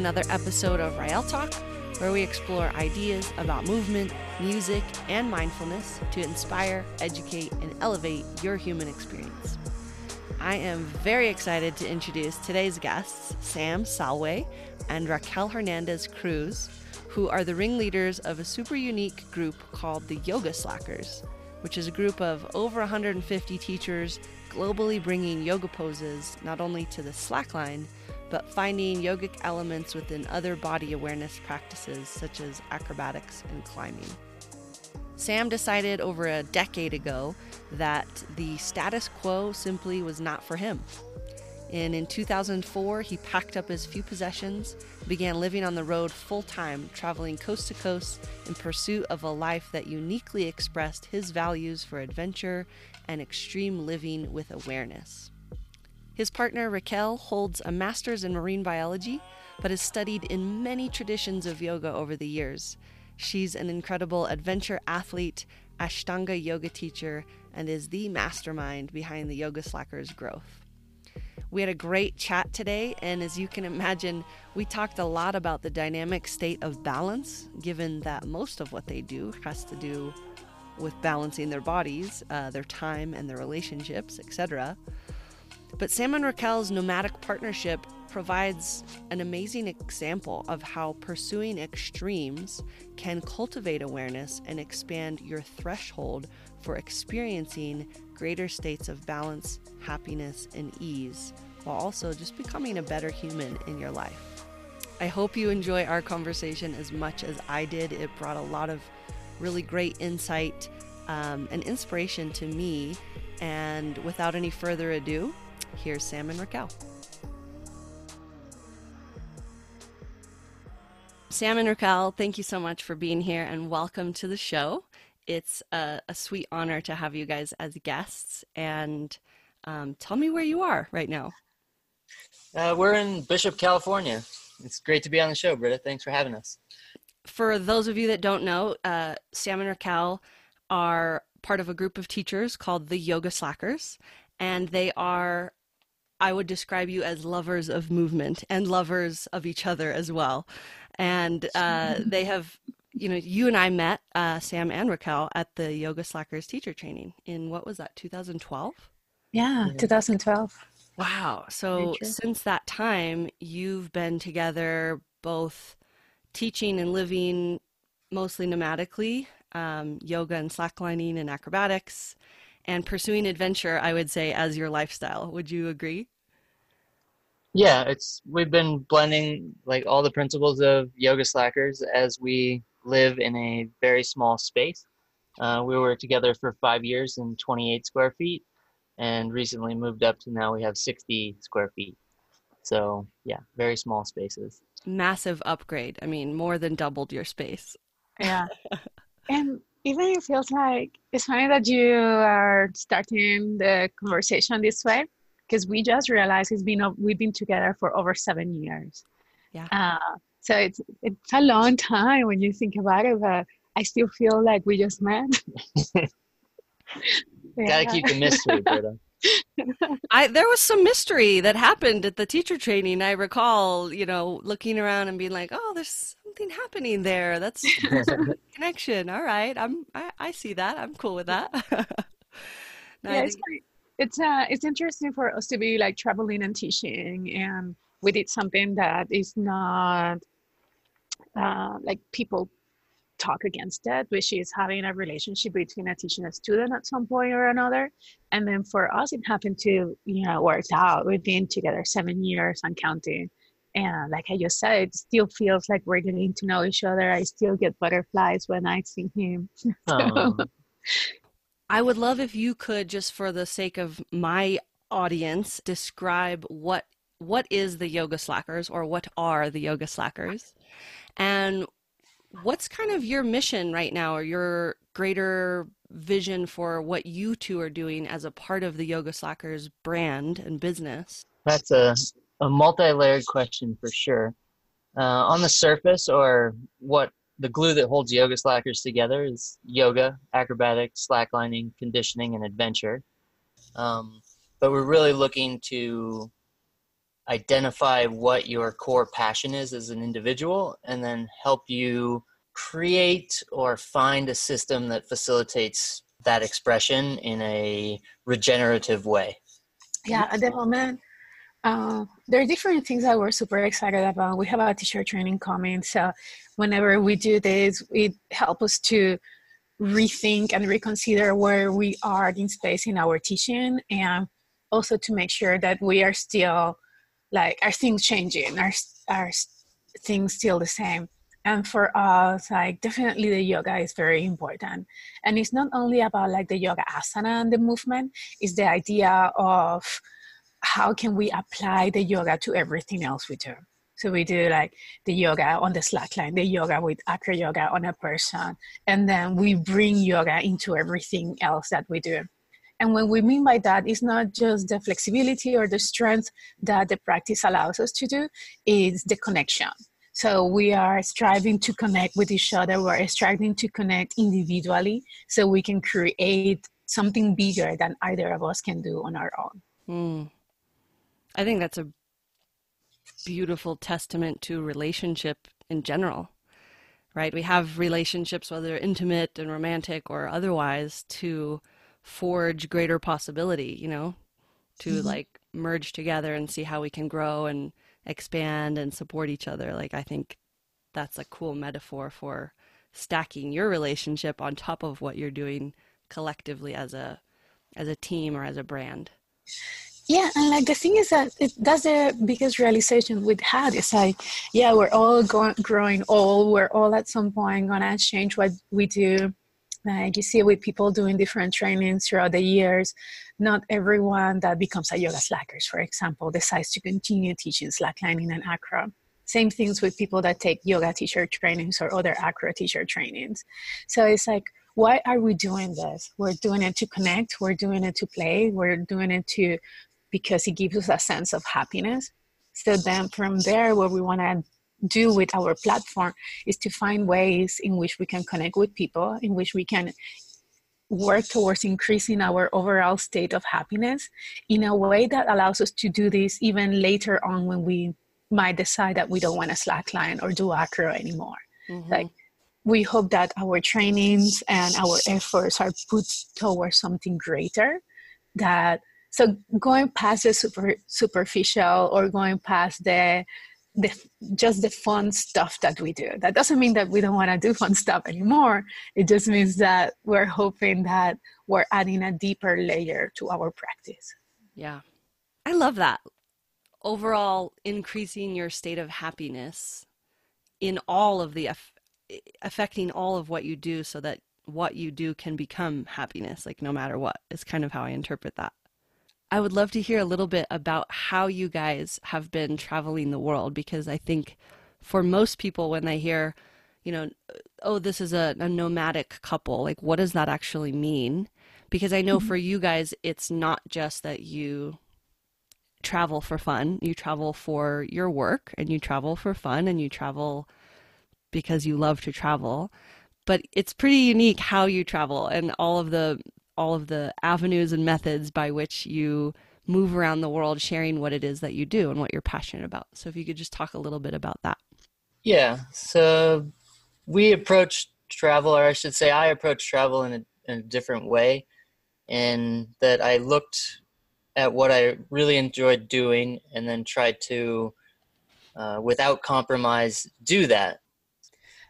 Another episode of Rael Talk, where we explore ideas about movement, music, and mindfulness to inspire, educate, and elevate your human experience. I am very excited to introduce today's guests, Sam Salwey and Raquel Hernandez Cruz, who are the ringleaders of a super unique group called the Yoga Slackers, which is a group of over 150 teachers globally bringing yoga poses not only to the slackline, but finding yogic elements within other body awareness practices such as acrobatics and climbing. Sam decided over a decade ago that the status quo simply was not for him. And in 2004, he packed up his few possessions, began living on the road full time, traveling coast to coast in pursuit of a life that uniquely expressed his values for adventure and extreme living with awareness. His partner Raquel holds a master's in marine biology, but has studied in many traditions of yoga over the years. She's an incredible adventure athlete, Ashtanga yoga teacher, and is the mastermind behind the Yoga Slackers growth. We had a great chat today, and as you can imagine, we talked a lot about the dynamic state of balance, given that most of what they do has to do with balancing their bodies, uh, their time, and their relationships, etc. But Sam and Raquel's nomadic partnership provides an amazing example of how pursuing extremes can cultivate awareness and expand your threshold for experiencing greater states of balance, happiness, and ease, while also just becoming a better human in your life. I hope you enjoy our conversation as much as I did. It brought a lot of really great insight um, and inspiration to me. And without any further ado, here's Sam and Raquel. Sam and Raquel, thank you so much for being here and welcome to the show. It's a, a sweet honor to have you guys as guests. And um, tell me where you are right now. Uh, we're in Bishop, California. It's great to be on the show, Britta. Thanks for having us. For those of you that don't know, uh, Sam and Raquel are part of a group of teachers called the Yoga Slackers, and they are I would describe you as lovers of movement and lovers of each other as well. And uh, they have, you know, you and I met, uh, Sam and Raquel, at the Yoga Slackers teacher training in what was that, 2012? Yeah, 2012. Wow. So since that time, you've been together both teaching and living mostly nomadically, um, yoga and slacklining and acrobatics and pursuing adventure, I would say, as your lifestyle. Would you agree? Yeah, it's we've been blending like all the principles of yoga slackers as we live in a very small space. Uh, we were together for five years in 28 square feet, and recently moved up to now we have 60 square feet. So yeah, very small spaces. Massive upgrade. I mean, more than doubled your space. Yeah, and even it feels like it's funny that you are starting the conversation this way because we just realized it's been we've been together for over seven years. Yeah. Uh, so it's it's a long time when you think about it, but I still feel like we just met. yeah. Gotta keep the mystery, Britta. I there was some mystery that happened at the teacher training. I recall, you know, looking around and being like, "Oh, there's something happening there. That's, connection. All right, I'm I, I, see that. I'm cool with that." no, yeah, it's it's uh it's interesting for us to be like traveling and teaching, and we did something that is not uh, like people talk against it, which is having a relationship between a teacher and a student at some point or another. And then for us, it happened to, you know, worked out. We've been together seven years and counting. And like I just said, it still feels like we're getting to know each other. I still get butterflies when I see him. I would love if you could, just for the sake of my audience, describe what what is the yoga slackers or what are the yoga slackers and what's kind of your mission right now or your greater vision for what you two are doing as a part of the Yoga Slackers brand and business? That's a, a multi layered question for sure. Uh, on the surface, or what the glue that holds Yoga Slackers together is yoga, acrobatics, slacklining, conditioning, and adventure. Um, but we're really looking to identify what your core passion is as an individual and then help you create or find a system that facilitates that expression in a regenerative way. Yeah, at the moment, uh, there are different things that we're super excited about. We have a teacher training coming, so whenever we do this, it helps us to rethink and reconsider where we are in space in our teaching, and also to make sure that we are still like are things changing, are are things still the same? And for us like definitely the yoga is very important. And it's not only about like the yoga asana and the movement it's the idea of how can we apply the yoga to everything else we do so we do like the yoga on the slackline the yoga with acro yoga on a person and then we bring yoga into everything else that we do and what we mean by that is not just the flexibility or the strength that the practice allows us to do, it's the connection. So we are striving to connect with each other. We're striving to connect individually so we can create something bigger than either of us can do on our own. Mm. I think that's a beautiful testament to relationship in general, right? We have relationships, whether intimate and romantic or otherwise, to forge greater possibility, you know, to mm-hmm. like merge together and see how we can grow and expand and support each other. Like I think that's a cool metaphor for stacking your relationship on top of what you're doing collectively as a as a team or as a brand. Yeah, and like the thing is that it, that's the biggest realization we've had. It's like, yeah, we're all going, growing old. We're all at some point gonna change what we do. Like you see with people doing different trainings throughout the years, not everyone that becomes a yoga slackers, for example, decides to continue teaching slacklining and acro. Same things with people that take yoga teacher trainings or other acro teacher trainings. So it's like, why are we doing this? We're doing it to connect, we're doing it to play, we're doing it to because it gives us a sense of happiness. So then from there, what we want to do with our platform is to find ways in which we can connect with people, in which we can work towards increasing our overall state of happiness in a way that allows us to do this even later on when we might decide that we don't want to slackline or do acro anymore. Mm-hmm. Like we hope that our trainings and our efforts are put towards something greater that so going past the super superficial or going past the the just the fun stuff that we do. That doesn't mean that we don't want to do fun stuff anymore. It just means that we're hoping that we're adding a deeper layer to our practice. Yeah. I love that. Overall increasing your state of happiness in all of the affecting all of what you do so that what you do can become happiness like no matter what is kind of how I interpret that. I would love to hear a little bit about how you guys have been traveling the world because I think for most people, when they hear, you know, oh, this is a, a nomadic couple, like what does that actually mean? Because I know mm-hmm. for you guys, it's not just that you travel for fun, you travel for your work and you travel for fun and you travel because you love to travel but it's pretty unique how you travel and all of the all of the avenues and methods by which you move around the world sharing what it is that you do and what you're passionate about. So if you could just talk a little bit about that. Yeah. So we approach travel, or I should say, I approach travel in a, in a different way, in that I looked at what I really enjoyed doing and then tried to, uh, without compromise, do that.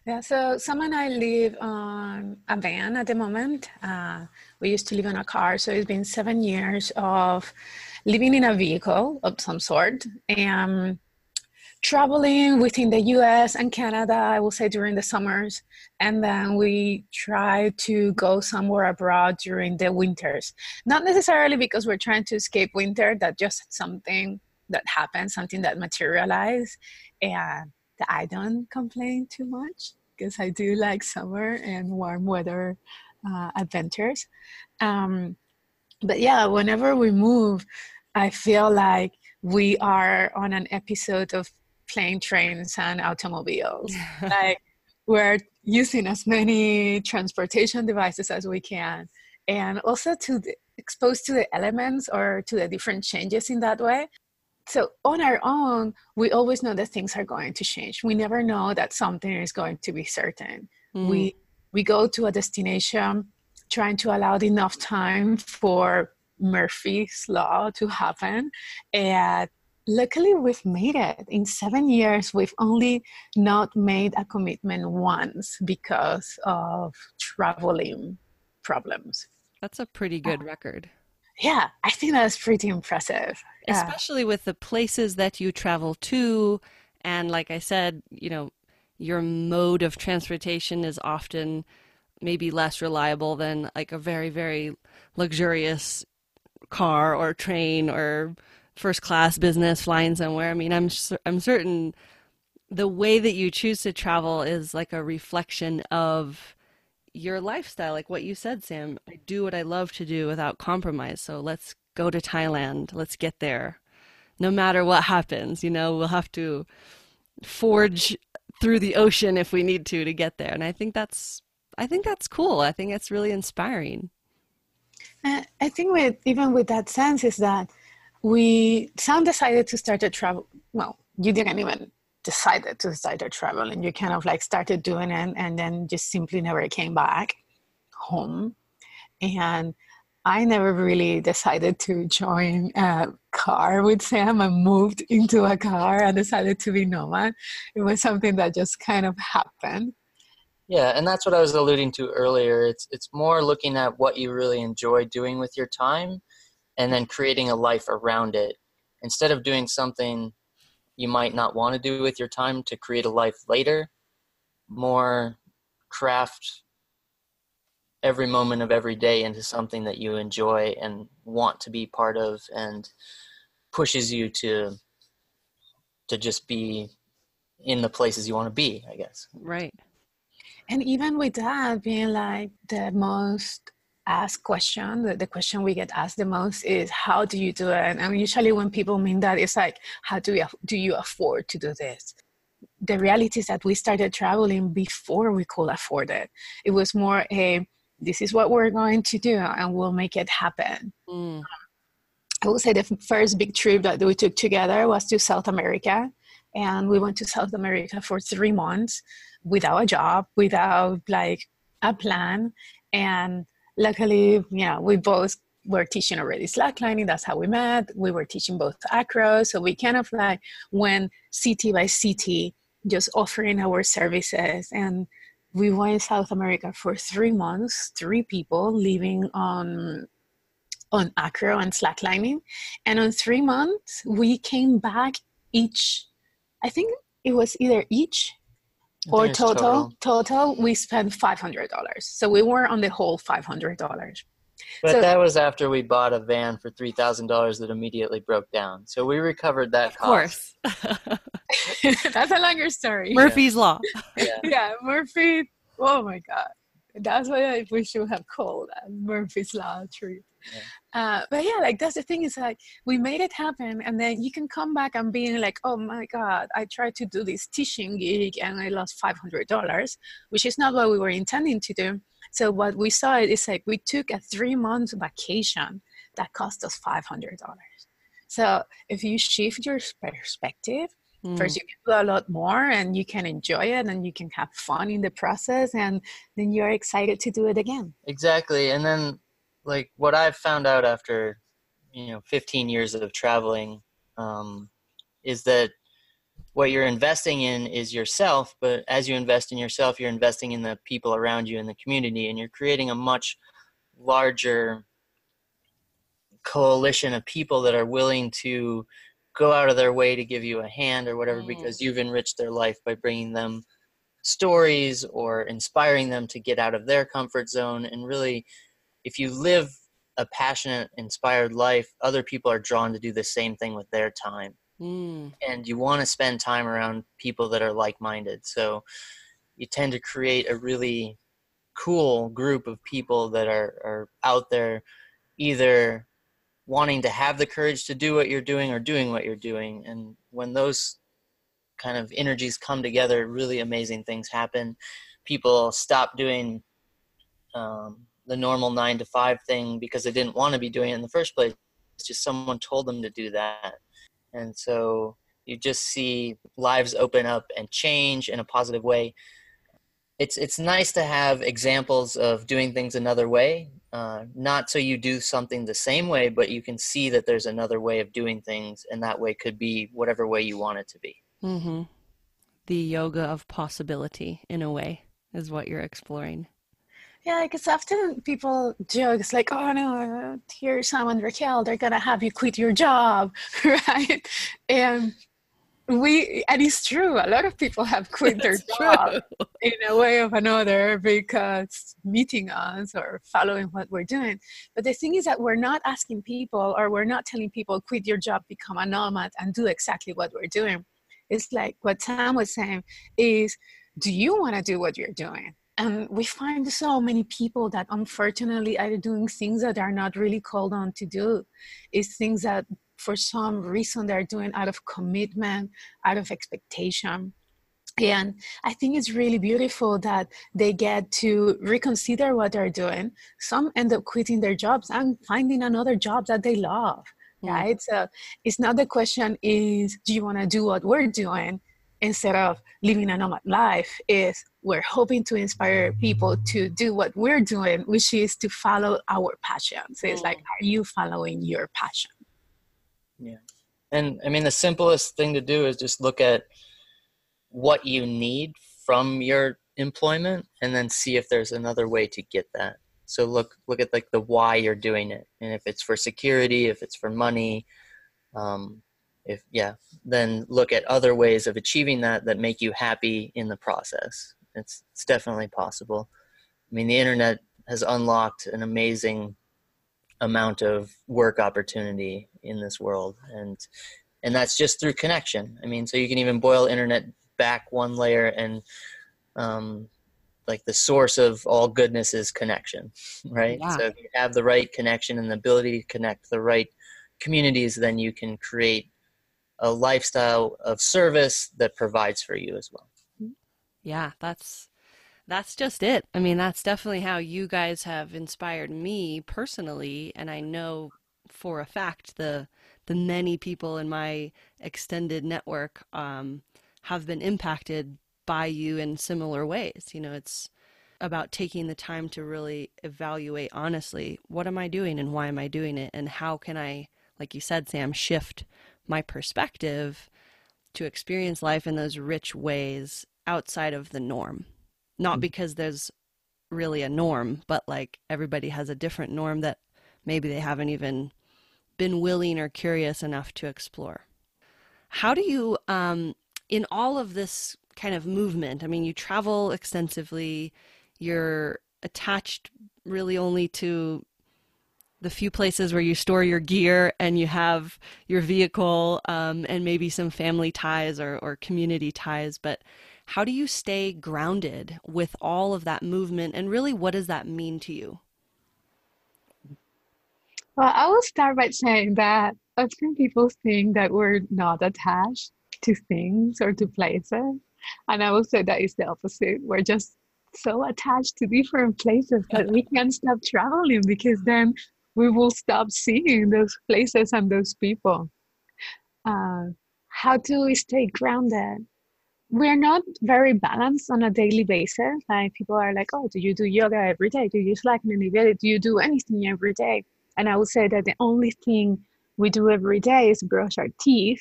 Yeah, so Sam and I live on a van at the moment. Uh, we used to live in a car, so it's been seven years of living in a vehicle of some sort and traveling within the US and Canada, I will say during the summers. And then we try to go somewhere abroad during the winters. Not necessarily because we're trying to escape winter, that just something that happens, something that materializes. And I don't complain too much because I do like summer and warm weather uh, adventures. Um, but yeah, whenever we move, I feel like we are on an episode of plane, trains, and automobiles. like we're using as many transportation devices as we can, and also to the, exposed to the elements or to the different changes in that way so on our own we always know that things are going to change. We never know that something is going to be certain. Mm. we we go to a destination trying to allow enough time for murphy's law to happen. And luckily we've made it. In seven years we've only not made a commitment once because of traveling problems. That's a pretty good uh, record yeah i think that's pretty impressive. Especially with the places that you travel to and like i said you know your mode of transportation is often maybe less reliable than like a very very luxurious car or train or first class business flying somewhere. I mean i'm i'm certain the way that you choose to travel is like a reflection of your lifestyle like what you said sam i do what i love to do without compromise. So let's go to thailand. Let's get there. No matter what happens you know we'll have to forge through the ocean if we need to to get there. And i think that's i think that's cool. I think it's really inspiring. Uh, i think with even with that sense is that we sam decided to start a travel well you didn't even decided to start a travel and you kind of like started doing it and then just simply never came back home and I never really decided to join a car with Sam. I moved into a car and decided to be nomad. It was something that just kind of happened. Yeah, and that's what I was alluding to earlier. It's it's more looking at what you really enjoy doing with your time and then creating a life around it. Instead of doing something you might not want to do with your time to create a life later, more craft every moment of every day into something that you enjoy and want to be part of and pushes you to to just be in the places you want to be i guess. Right. And even with that being like the most asked question the, the question we get asked the most is how do you do it? And usually when people mean that it's like how do you do you afford to do this? The reality is that we started traveling before we could afford it. It was more a this is what we're going to do and we'll make it happen. Mm. i would say the first big trip that we took together was to south america and we went to south america for three months without a job without like a plan and luckily know we both were teaching already slacklining. That's how we met. We were teaching both acro so we kind of like went city by city just offering our services. And we went South America for three months, three people living on on acro and slacklining. And on three months, we came back each, I think it was either each or total, total, total, we spent $500. So we were on the whole $500. But so, that was after we bought a van for $3,000 that immediately broke down. So we recovered that cost. Of course. That's a longer story. Murphy's Law. Yeah. yeah, Murphy. Oh my God. That's why we should have called that Murphy's Law truth. Yeah. Uh, but yeah, like that's the thing is like we made it happen, and then you can come back and being like, oh my god, I tried to do this teaching gig and I lost five hundred dollars, which is not what we were intending to do. So what we saw is like we took a three month vacation that cost us five hundred dollars. So if you shift your perspective Mm. First, you can do a lot more and you can enjoy it and you can have fun in the process, and then you're excited to do it again. Exactly. And then, like, what I've found out after, you know, 15 years of traveling um, is that what you're investing in is yourself, but as you invest in yourself, you're investing in the people around you in the community, and you're creating a much larger coalition of people that are willing to go out of their way to give you a hand or whatever mm. because you've enriched their life by bringing them stories or inspiring them to get out of their comfort zone and really if you live a passionate inspired life other people are drawn to do the same thing with their time mm. and you want to spend time around people that are like-minded so you tend to create a really cool group of people that are, are out there either wanting to have the courage to do what you're doing or doing what you're doing. And when those kind of energies come together, really amazing things happen. People stop doing um, the normal nine to five thing because they didn't want to be doing it in the first place. It's just someone told them to do that. and so you just see lives open up and change in a positive way it's it's nice to have examples of doing things another way uh, not so you do something the same way but you can see that there's another way of doing things and that way could be whatever way you want it to be mm-hmm. the yoga of possibility in a way is what you're exploring yeah, because often people joke, it's like, oh no, here's Sam and Raquel, they're gonna have you quit your job, right? And we and it's true a lot of people have quit their job in a way of another because meeting us or following what we're doing. But the thing is that we're not asking people or we're not telling people quit your job become a nomad and do exactly what we're doing. It's like what sam was saying is do you want to do what you're doing and we find so many people that unfortunately are doing things that are not really called on to do is things that for some reason they're doing out of commitment, out of expectation. And I think it's really beautiful that they get to reconsider what they're doing. Some end up quitting their jobs and finding another job that they love, right? So it's not the question is, do you want to do what we're doing? Instead of living a nomad life, is we're hoping to inspire people to do what we're doing, which is to follow our passion. So it's like, mm. are you following your passion? Yeah. And I mean, the simplest thing to do is just look at what you need from your employment and then see if there's another way to get that. So look look at like the why you're doing it, and if it's for security, if it's for money, um, if yeah, then look at other ways of achieving that that make you happy in the process. It's it's definitely possible. I mean, the internet has unlocked an amazing amount of work opportunity in this world and and that's just through connection i mean so you can even boil internet back one layer and um, like the source of all goodness is connection right yeah. so if you have the right connection and the ability to connect the right communities then you can create a lifestyle of service that provides for you as well yeah that's that's just it. I mean, that's definitely how you guys have inspired me personally, and I know for a fact the the many people in my extended network um, have been impacted by you in similar ways. You know, it's about taking the time to really evaluate honestly what am I doing and why am I doing it, and how can I, like you said, Sam, shift my perspective to experience life in those rich ways outside of the norm not mm. because there's really a norm, but like everybody has a different norm that maybe they haven't even been willing or curious enough to explore. How do you, um, in all of this kind of movement, I mean, you travel extensively, you're attached really only to the few places where you store your gear and you have your vehicle um, and maybe some family ties or, or community ties, but how do you stay grounded with all of that movement and really what does that mean to you? Well, I will start by saying that often people think that we're not attached to things or to places. And I will say that is the opposite. We're just so attached to different places that we can't stop traveling because then we will stop seeing those places and those people. Uh, how do we stay grounded? We're not very balanced on a daily basis. Like people are like, oh, do you do yoga every day? Do you slack in any day? Do you do anything every day? And I would say that the only thing we do every day is brush our teeth.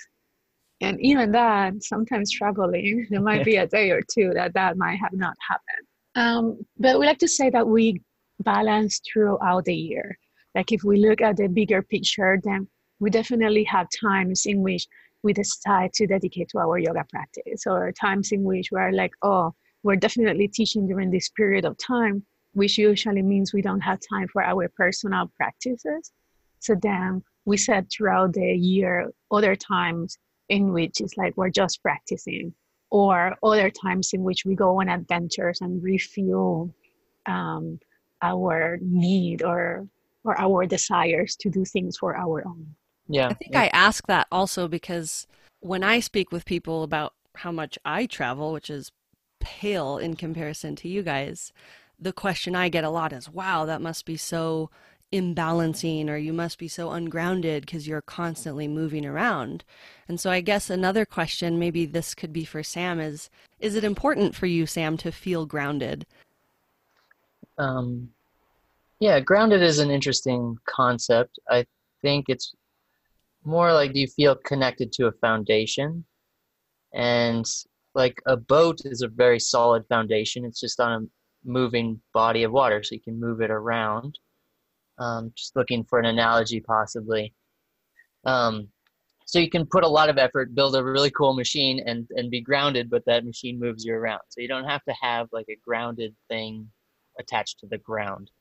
And even that, sometimes struggling, there might be a day or two that that might have not happened. Um, but we like to say that we balance throughout the year. Like if we look at the bigger picture, then we definitely have times in which we decide to dedicate to our yoga practice. Or times in which we're like oh we're definitely teaching during this period of time which usually means we don't have time for our personal practices. So then we set throughout the year other times in which it's like we're just practicing. Or other times in which we go on adventures and refuel um, our need or or our desires to do things for our own yeah. I think yeah. I ask that also because when I speak with people about how much I travel, which is pale in comparison to you guys, the question I get a lot is, wow, that must be so imbalancing or you must be so ungrounded because you're constantly moving around. And so I guess another question, maybe this could be for Sam, is is it important for you, Sam, to feel grounded? Um, yeah, grounded is an interesting concept. I think it's more like do you feel connected to a foundation? And like a boat is a very solid foundation. It's just on a moving body of water, so you can move it around. Um, just looking for an analogy, possibly. Um, so you can put a lot of effort, build a really cool machine, and and be grounded, but that machine moves you around. So you don't have to have like a grounded thing attached to the ground.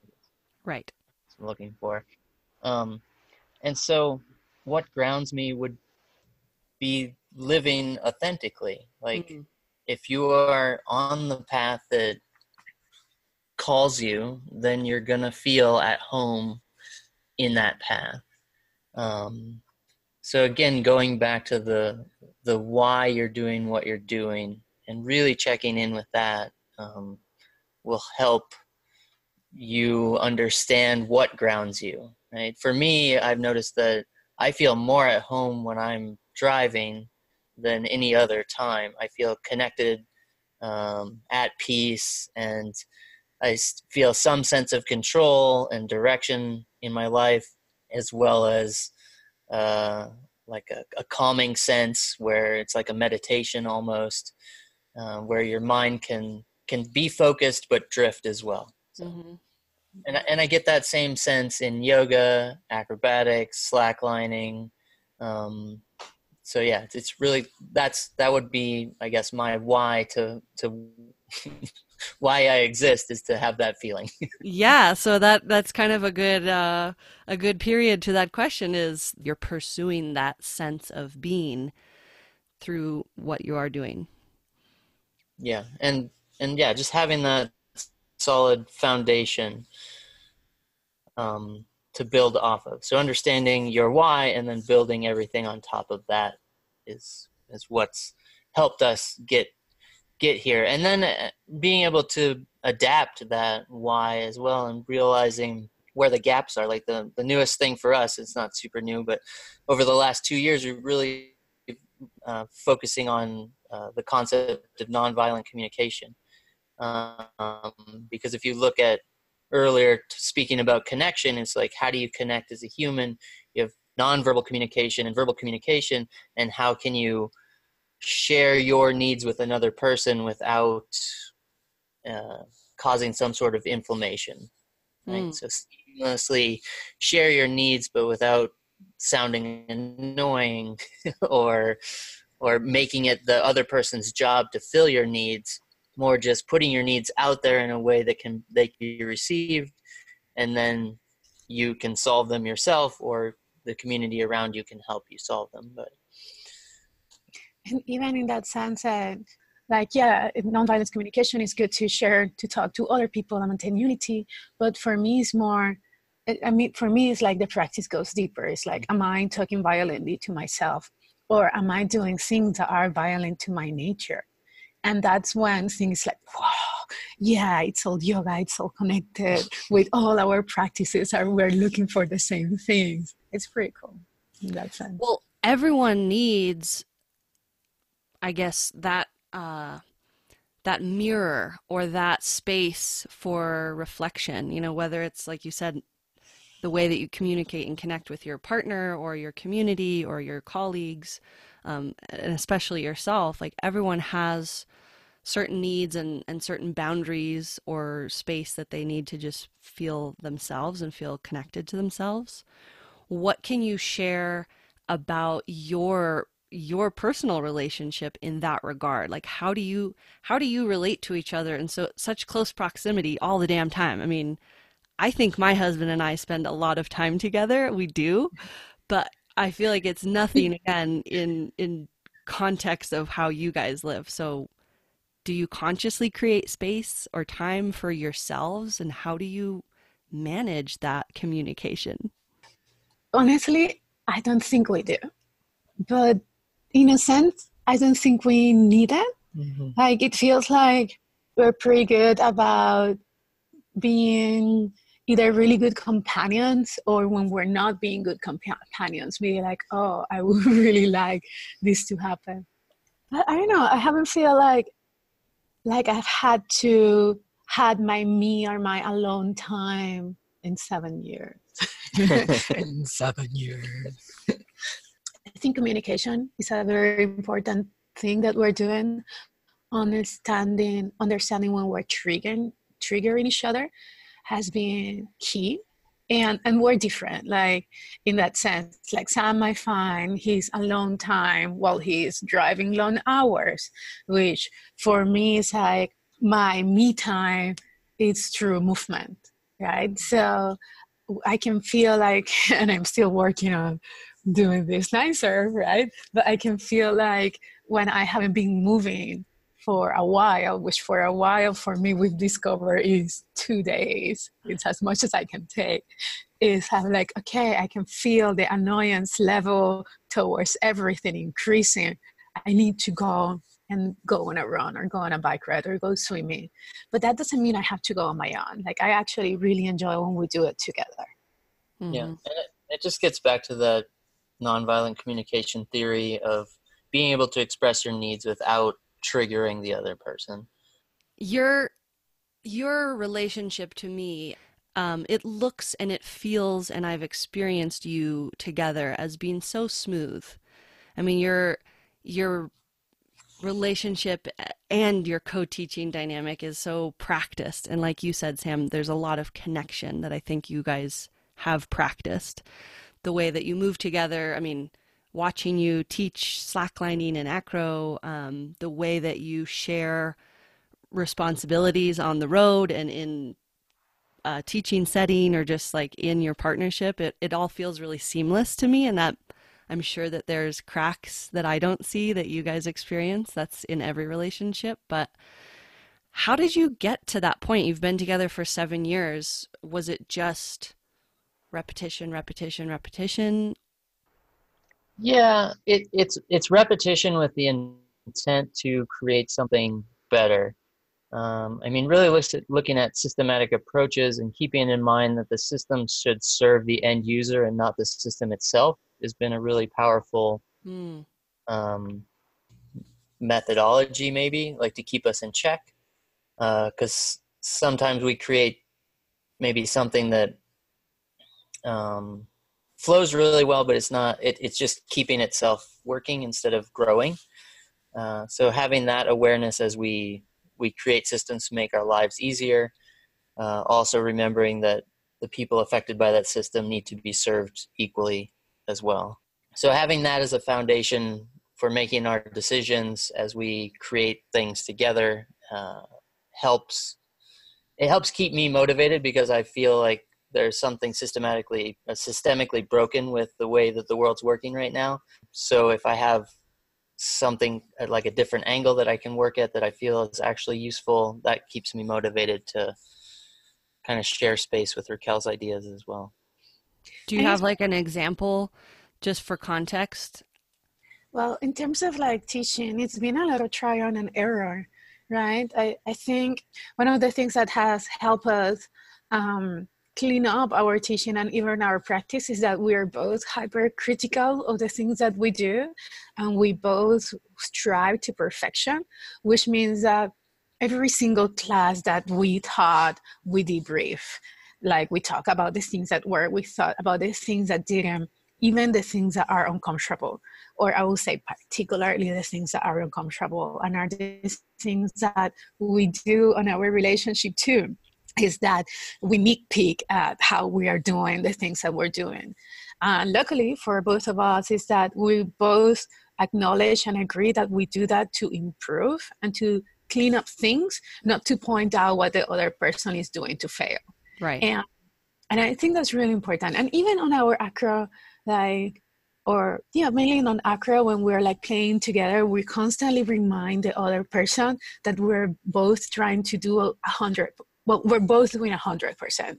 Right. I'm looking for. Um, and so, what grounds me would be living authentically. Like, mm-hmm. if you are on the path that calls you, then you're to feel at home in that path. Um, so again, going back to the the why you're doing what you're doing, and really checking in with that um, will help you understand what grounds you. Right? For me, I've noticed that I feel more at home when I'm driving than any other time. I feel connected, um, at peace, and I feel some sense of control and direction in my life, as well as uh, like a, a, calming sense where it's like a meditation almost, uh, where your mind can can be focused but drift as well. So, mm-hmm. And and I get that same sense in yoga, acrobatics, slacklining. Um, so yeah, it's really that's that would be I guess my why to to why I exist is to have that feeling. yeah, so that that's kind of a good uh, a good period to that question is you're pursuing that sense of being through what you are doing. Yeah, and and yeah, just having that solid foundation um, to build off of. So understanding your why and then building everything on top of that is is what's helped us get get here. And then uh, being able to adapt that why as well and realizing where the gaps are. Like the the newest thing for us it's not super new but over the last two years we really uh, focusing on uh, the concept of nonviolent communication um, because if you look at earlier speaking about connection it's like how do you connect as a human you have nonverbal communication and verbal communication and how can you share your needs with another person without uh, causing some sort of inflammation right mm. so seamlessly share your needs but without sounding annoying or or making it the other person's job to fill your needs more just putting your needs out there in a way that can they can be received and then you can solve them yourself or the community around you can help you solve them but. And even in that sense uh, like yeah nonviolent communication is good to share to talk to other people and maintain unity but for me it's more i mean for me it's like the practice goes deeper. It's like am i talking violently to myself or am i doing things that are violent to my nature and that's when things like wow yeah it's all yoga it's all connected with all our practices and we're looking for the same things. It's pretty cool in that sense. Well everyone needs i guess that uh that mirror or that space for reflection you know whether it's like you said the way that you communicate and connect with your partner or your community or your colleagues um, and especially yourself, like everyone has certain needs and, and certain boundaries or space that they need to just feel themselves and feel connected to themselves. What can you share about your your personal relationship in that regard? Like how do you how do you relate to each other in so such close proximity all the damn time? I mean i think my husband and i spend a lot of time together. We do. But I feel like it's nothing again in in context of how you guys live. So do you consciously create space or time for yourselves and how do you manage that communication? Honestly, I don't think we do. But in a sense, I don't think we need it. Mm-hmm. Like it feels like we're pretty good about being either really good companions or when we're not being good companions we like oh i would really like this to happen. I, I don't know i haven't feel like like i've had to had my me or my alone time in seven years. In seven years. I think communication is a very important thing that we're doing. Understanding understanding when we're triggering triggering each other has been key and and we're different like in that sense like sam i find his alone time while he's driving long hours which for me is like my me time is through movement right? So i can feel like and i'm still working on doing this nicer right? But i can feel like when i haven't been moving for a while, which for a while for me we've discovered is two days. It's as much as I can take. Is have like, okay, I can feel the annoyance level towards everything increasing. I need to go and go on a run or go on a bike ride or go swimming. But that doesn't mean I have to go on my own. Like I actually really enjoy when we do it together. Mm-hmm. Yeah. And it, it just gets back to the nonviolent communication theory of being able to express your needs without triggering the other person. Your your relationship to me um, it looks and it feels and i've experienced you together as being so smooth. I mean your your relationship and your co-teaching dynamic is so practiced. And like you said sam there's a lot of connection that i think you guys have practiced. The way that you move together i mean watching you teach slacklining and acro, um, the way that you share responsibilities on the road and in a teaching setting or just like in your partnership, it, it all feels really seamless to me. And that I'm sure that there's cracks that I don't see that you guys experience. That's in every relationship. But how did you get to that point? You've been together for seven years. Was it just repetition, repetition, repetition? Yeah, it, it's it's repetition with the intent to create something better. Um, I mean, really at, looking at systematic approaches and keeping in mind that the system should serve the end user and not the system itself has been a really powerful mm. um, methodology, maybe like to keep us in check. Because uh, sometimes we create maybe something that um, flows really well, but it's not. It, it's just keeping itself working instead of growing. Uh, so having that awareness as we we create systems to make our lives easier. Uh, also remembering that the people affected by that system need to be served equally as well. So having that as a foundation for making our decisions as we create things together uh, helps. It helps keep me motivated because I feel like there's something systematically uh, systemically broken with the way that the world's working right now. So if i have something uh, like a different angle that i can work at that i feel is actually useful that keeps me motivated to kind of share space with raquel's ideas as well. Do you have like an example just for context? Well in terms of like teaching it's been a lot of try on and error right? I, I think one of the things that has helped us um, clean up our teaching and even our practice is that we are both hypercritical of the things that we do and we both strive to perfection which means that every single class that we taught we debrief. Like we talk about the things that were we thought about the things that didn't even the things that are uncomfortable or i will say particularly the things that are uncomfortable and are the things that we do on our relationship too is that we nitpick at how we are doing the things that we're doing. And luckily for both of us is that we both acknowledge and agree that we do that to improve and to clean up things, not to point out what the other person is doing to fail. Right. And and I think that's really important. And even on our acro, like or yeah, mainly on acro when we're like playing together, we constantly remind the other person that we're both trying to do a hundred well we're both doing 100%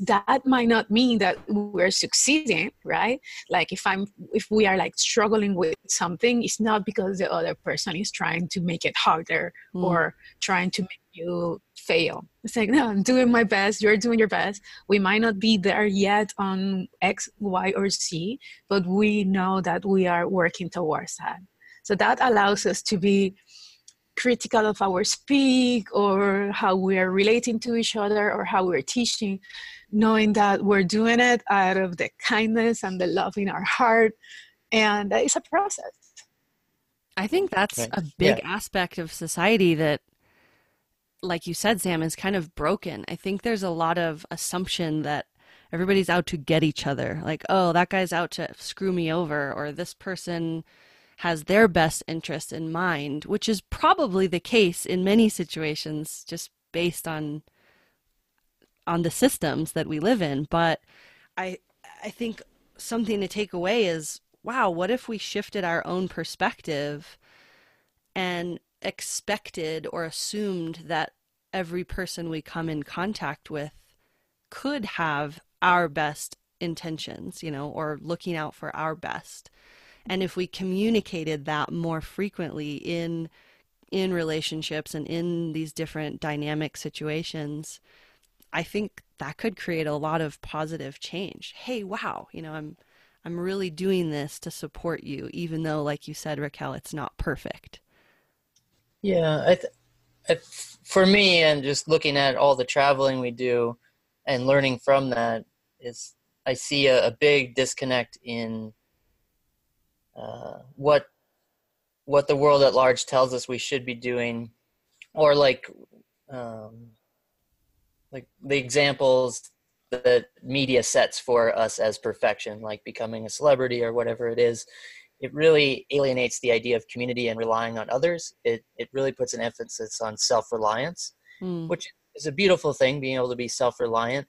that might not mean that we're succeeding right? Like if i'm if we are like struggling with something it's not because the other person is trying to make it harder mm. or trying to make you fail. It's like no i'm doing my best. You're doing your best. We might not be there yet on x y or z but we know that we are working towards that. So that allows us to be critical of our speak or how we are relating to each other or how we're teaching knowing that we're doing it out of the kindness and the love in our heart. And it's a process. I think that's a big yeah. aspect of society that like you said sam is kind of broken. I think there's a lot of assumption that everybody's out to get each other. Like oh that guy's out to screw me over or this person has their best interest in mind, which is probably the case in many situations just based on on the systems that we live in, but I I think something to take away is wow, what if we shifted our own perspective and expected or assumed that every person we come in contact with could have our best intentions, you know, or looking out for our best. And if we communicated that more frequently in in relationships and in these different dynamic situations, I think that could create a lot of positive change. Hey, wow, you know, I'm I'm really doing this to support you, even though, like you said, Raquel, it's not perfect. Yeah, I, th- I for me, and just looking at all the traveling we do and learning from that is, I see a, a big disconnect in uh, what what the world at large tells us we should be doing, or like um, like the examples that media sets for us as perfection, like becoming a celebrity or whatever it is. It really alienates the idea of community and relying on others. It it really puts an emphasis on self reliance, mm. which is a beautiful thing, being able to be self reliant.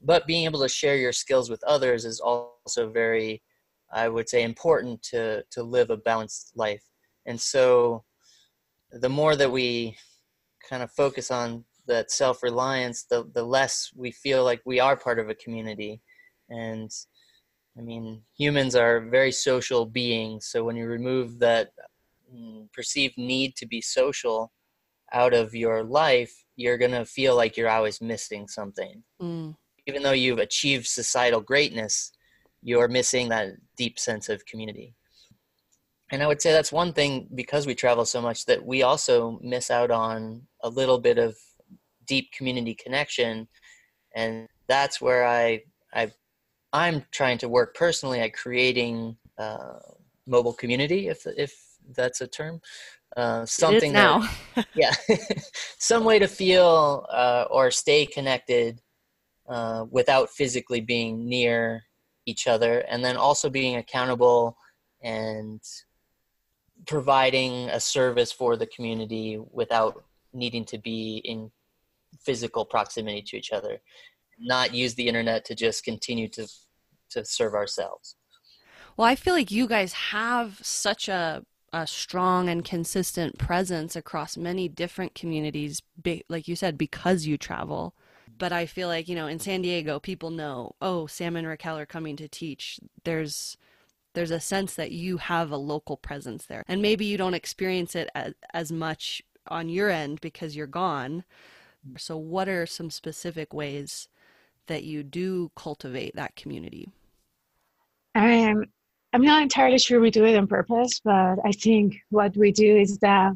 But being able to share your skills with others is also very I would say important to to live a balanced life. And so the more that we kind of focus on that self-reliance, the the less we feel like we are part of a community. And I mean, humans are very social beings, so when you remove that mm, perceived need to be social out of your life, you're going to feel like you're always missing something. Mm. Even though you've achieved societal greatness, you're missing that deep sense of community. And I would say that's one thing because we travel so much that we also miss out on a little bit of deep community connection. And that's where I, I I'm trying to work personally at creating uh, mobile community, if if that's a term. Uh, something now. That, yeah, some way to feel uh, or stay connected uh, without physically being near each other and then also being accountable and providing a service for the community without needing to be in physical proximity to each other not use the internet to just continue to to serve ourselves. Well i feel like you guys have such a a strong and consistent presence across many different communities like you said because you travel but I feel like, you know, in San Diego, people know, oh, Sam and Raquel are coming to teach. There's there's a sense that you have a local presence there. And maybe you don't experience it as, as much on your end because you're gone. So what are some specific ways that you do cultivate that community? Um, I'm not entirely sure we do it on purpose, but I think what we do is that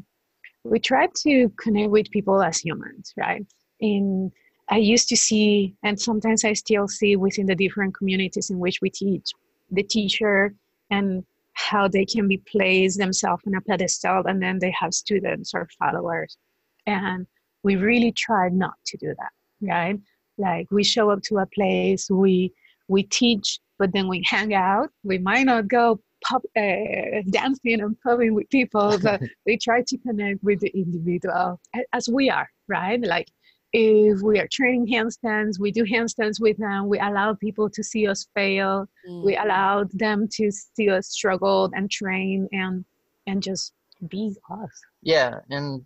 we try to connect with people as humans, right? In I used to see, and sometimes I still see within the different communities in which we teach, the teacher and how they can be placed themselves on a pedestal, and then they have students or followers. And we really try not to do that, right? Like we show up to a place, we we teach, but then we hang out. We might not go pop, uh, dancing and pubbing with people, but we try to connect with the individual as we are, right? Like if we are training handstands, we do handstands with them. We allow people to see us fail. Mm. We allow them to see us struggle and train and and just be us. Yeah, and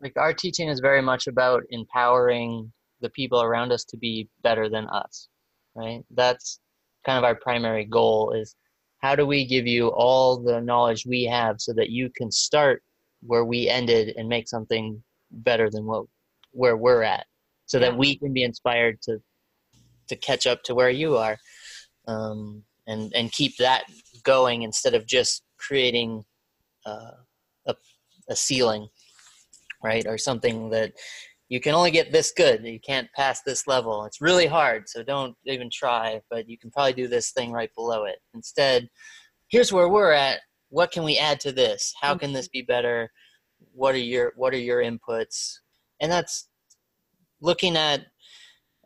like our teaching is very much about empowering the people around us to be better than us, right? That's kind of our primary goal is how do we give you all the knowledge we have so that you can start where we ended and make something better than what where we're at so that we can be inspired to to catch up to where you are um, and and keep that going instead of just creating uh, a, a ceiling right or something that you can only get this good you can't pass this level. It's really hard so don't even try but you can probably do this thing right below it. Instead here's where we're at. What can we add to this? How can this be better? What are your what are your inputs and that's looking at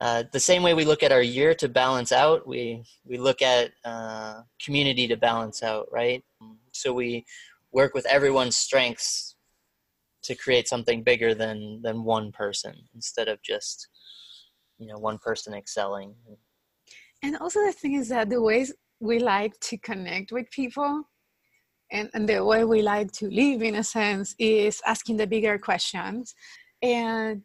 uh, the same way we look at our year to balance out, we we look at uh, community to balance out, right? So we work with everyone's strengths to create something bigger than than one person instead of just you know one person excelling. And also the thing is that the ways we like to connect with people and, and the way we like to live in a sense is asking the bigger questions and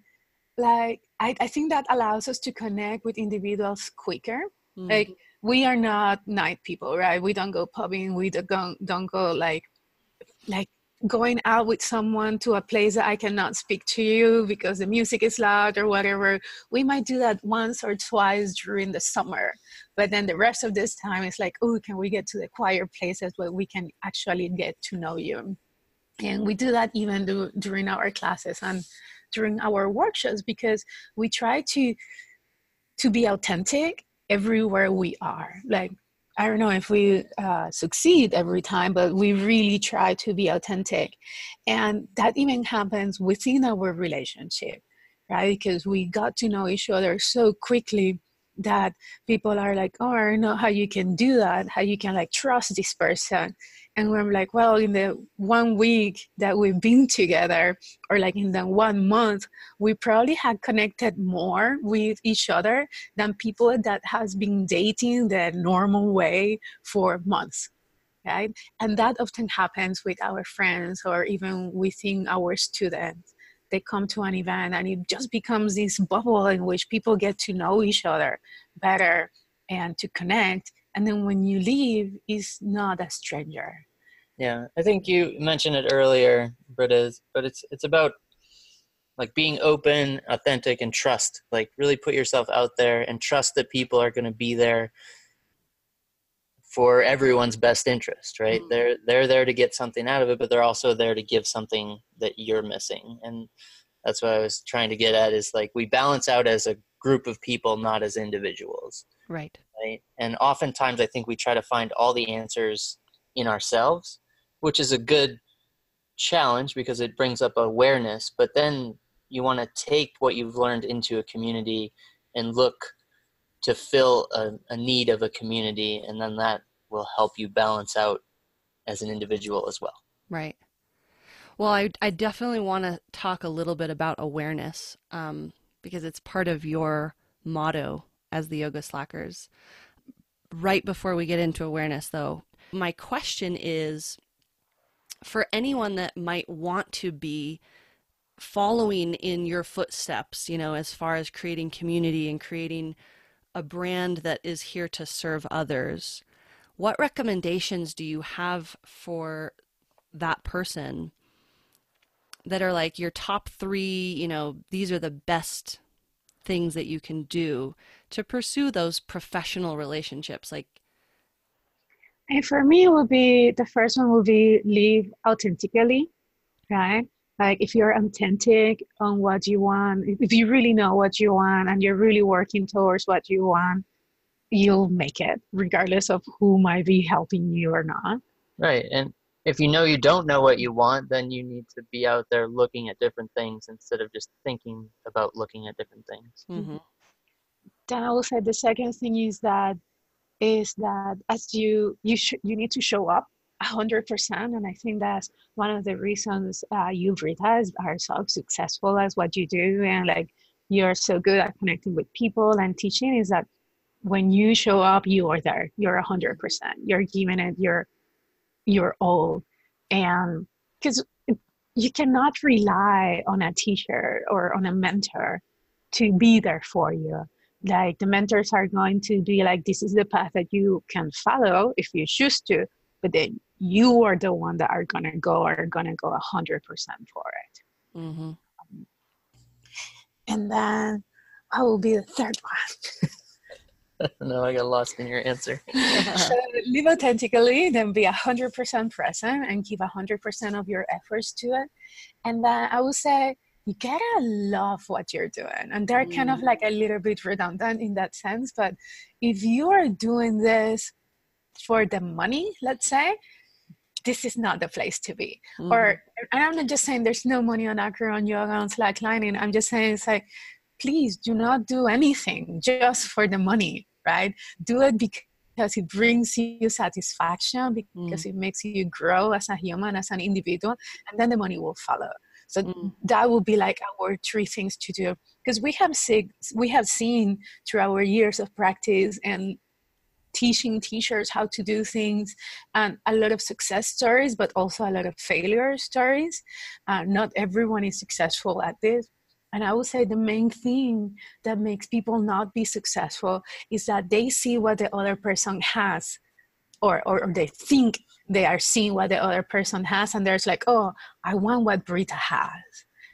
like I, I think that allows us to connect with individuals quicker mm-hmm. like we are not night people right we don't go pubbing we don't go, don't go like like going out with someone to a place that I cannot speak to you because the music is loud or whatever, we might do that once or twice during the summer. But then the rest of this time is like, oh, can we get to the quiet places where we can actually get to know you? And we do that even do, during our classes. And during our workshops because we try to to be authentic everywhere we are. Like i don't know if we uh, succeed every time but we really try to be authentic. And that even happens within our relationship right? Because we got to know each other so quickly that people are like oh i don't know how you can do that how you can like trust this person and we're like well in the one week that we've been together or like in the one month we probably had connected more with each other than people that has been dating the normal way for months right? And that often happens with our friends or even within our students. They come to an event and it just becomes this bubble in which people get to know each other better and to connect. And then when you leave it's not a stranger yeah, I think you mentioned it earlier, Britta, but it's it's about like being open, authentic, and trust. Like really put yourself out there and trust that people are going to be there for everyone's best interest, right? Mm-hmm. They're they're there to get something out of it, but they're also there to give something that you're missing. And that's what I was trying to get at is like we balance out as a group of people, not as individuals. Right. Right. And oftentimes I think we try to find all the answers in ourselves which is a good challenge because it brings up awareness but then you want to take what you've learned into a community and look to fill a, a, need of a community and then that will help you balance out as an individual as well. Right. Well i, I definitely want to talk a little bit about awareness um, because it's part of your motto as the yoga slackers. Right before we get into awareness though my question is for anyone that might want to be following in your footsteps, you know, as far as creating community and creating a brand that is here to serve others, what recommendations do you have for that person that are like your top three, you know, these are the best things that you can do to pursue those professional relationships? Like, and for me, it would be the first one would be live authentically, right? Like if you're authentic on what you want, if you really know what you want and you're really working towards what you want, you'll make it, regardless of who might be helping you or not. Right. And if you know you don't know what you want, then you need to be out there looking at different things instead of just thinking about looking at different things. Mm-hmm. Then I will say the second thing is that is that as you you sh- you need to show up 100% and i think that's one of the reasons uh, you Britta are so successful as what you do and like you're so good at connecting with people and teaching is that when you show up you are there. You're 100% you're giving it your your all. And because you cannot rely on a teacher or on a mentor to be there for you like the mentors are going to be like this is the path that you can follow if you choose to but then you are the one that are gonna go are gonna go a hundred percent for it. Mm-hmm. and then what will be the third one? No i got lost in your answer. So live authentically then be a hundred percent present and give a hundred percent of your efforts to it. And then i would say you gotta love what you're doing. And they're mm. kind of mm. like a little bit redundant in that sense. But if you are doing this for the money, let's say, this is not the place to be. Mm. Or and I'm not just saying there's no money on Acroyon yoga on slacklining. I'm just saying it's like, please do not do anything just for the money, right? Do it because it brings you satisfaction, because mm. it makes you grow as a human, as an individual, and then the money will follow. So mm. that would be like our three things to do because we have seen we have seen through our years of practice and teaching teachers how to do things and a lot of success stories but also a lot of failure stories. Uh, not everyone is successful at this. And i would say the main thing that makes people not be successful is that they see what the other person has or, or, or they think they are seeing what the other person has and there's like oh i want what Britta has.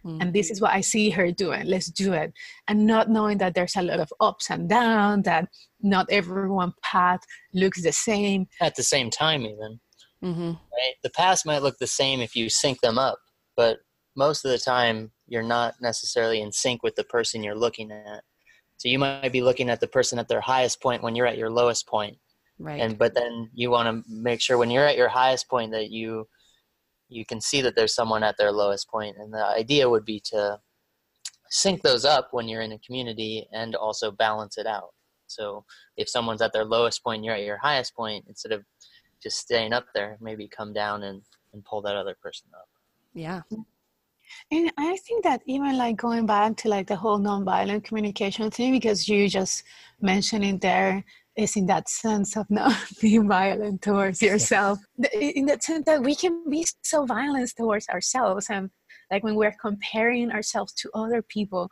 Mm-hmm. and this is what i see her doing. Let's do it. And not knowing that there's a lot of ups and downs that not everyone path looks the same. At the same time even. Mm-hmm. right? The paths might look the same if you sync them up but most of the time you're not necessarily in sync with the person you're looking at. So you might be looking at the person at their highest point when you're at your lowest point right. And but then you want to make sure when you're at your highest point that you you can see that there's someone at their lowest point and the idea would be to sync those up when you're in a community and also balance it out. So if someone's at their lowest point you're at your highest point instead of just staying up there maybe come down and, and pull that other person up. Yeah. And I think that even like going back to like the whole nonviolent communication thing, because you just mentioned it there, is in that sense of not being violent towards yourself. In that sense that we can be so violent towards ourselves and like when we're comparing ourselves to other people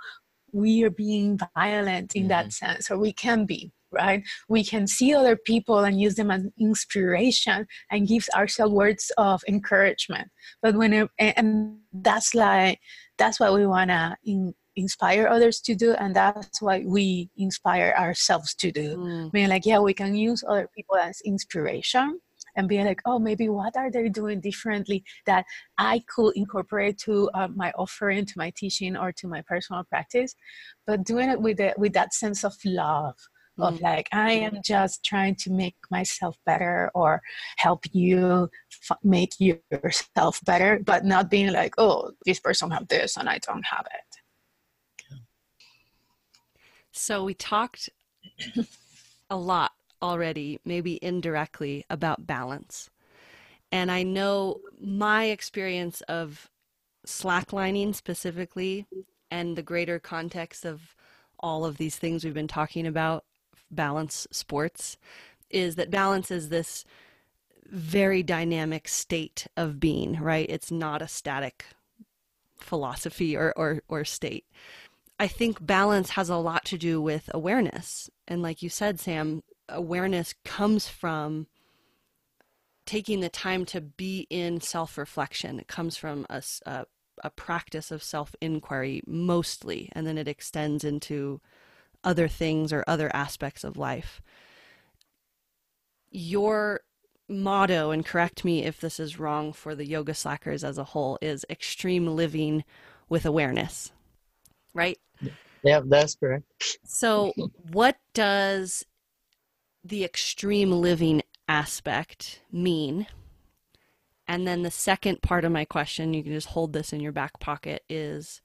we are being violent in mm-hmm. that sense or we can be right? We can see other people and use them as inspiration and give ourselves words of encouragement. But when it, and that's like that's what we want to inspire others to do and that's what we inspire ourselves to do mm. being like yeah we can use other people as inspiration and being like oh maybe what are they doing differently that i could incorporate to uh, my offering to my teaching or to my personal practice but doing it with the, with that sense of love mm. of like i am just trying to make myself better or help you f- make yourself better but not being like oh this person have this and i don't have it so we talked a lot already, maybe indirectly, about balance. And I know my experience of slacklining specifically and the greater context of all of these things we've been talking about, balance sports, is that balance is this very dynamic state of being, right? It's not a static philosophy or, or, or state. I think balance has a lot to do with awareness. And like you said, Sam, awareness comes from taking the time to be in self reflection. It comes from a, a, a practice of self inquiry mostly, and then it extends into other things or other aspects of life. Your motto, and correct me if this is wrong for the yoga slackers as a whole, is extreme living with awareness right? Yeah, that's correct. So, what does the extreme living aspect mean? And then the second part of my question, you can just hold this in your back pocket, is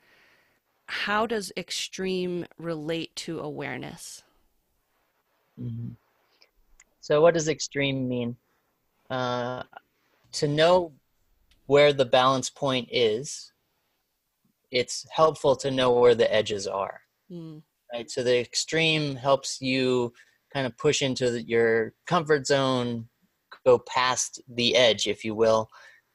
how does extreme relate to awareness? Mm-hmm. So, what does extreme mean? Uh, to know where the balance point is it's helpful to know where the edges are. Mm. Right. So the extreme helps you kind of push into the, your comfort zone, go past the edge, if you will,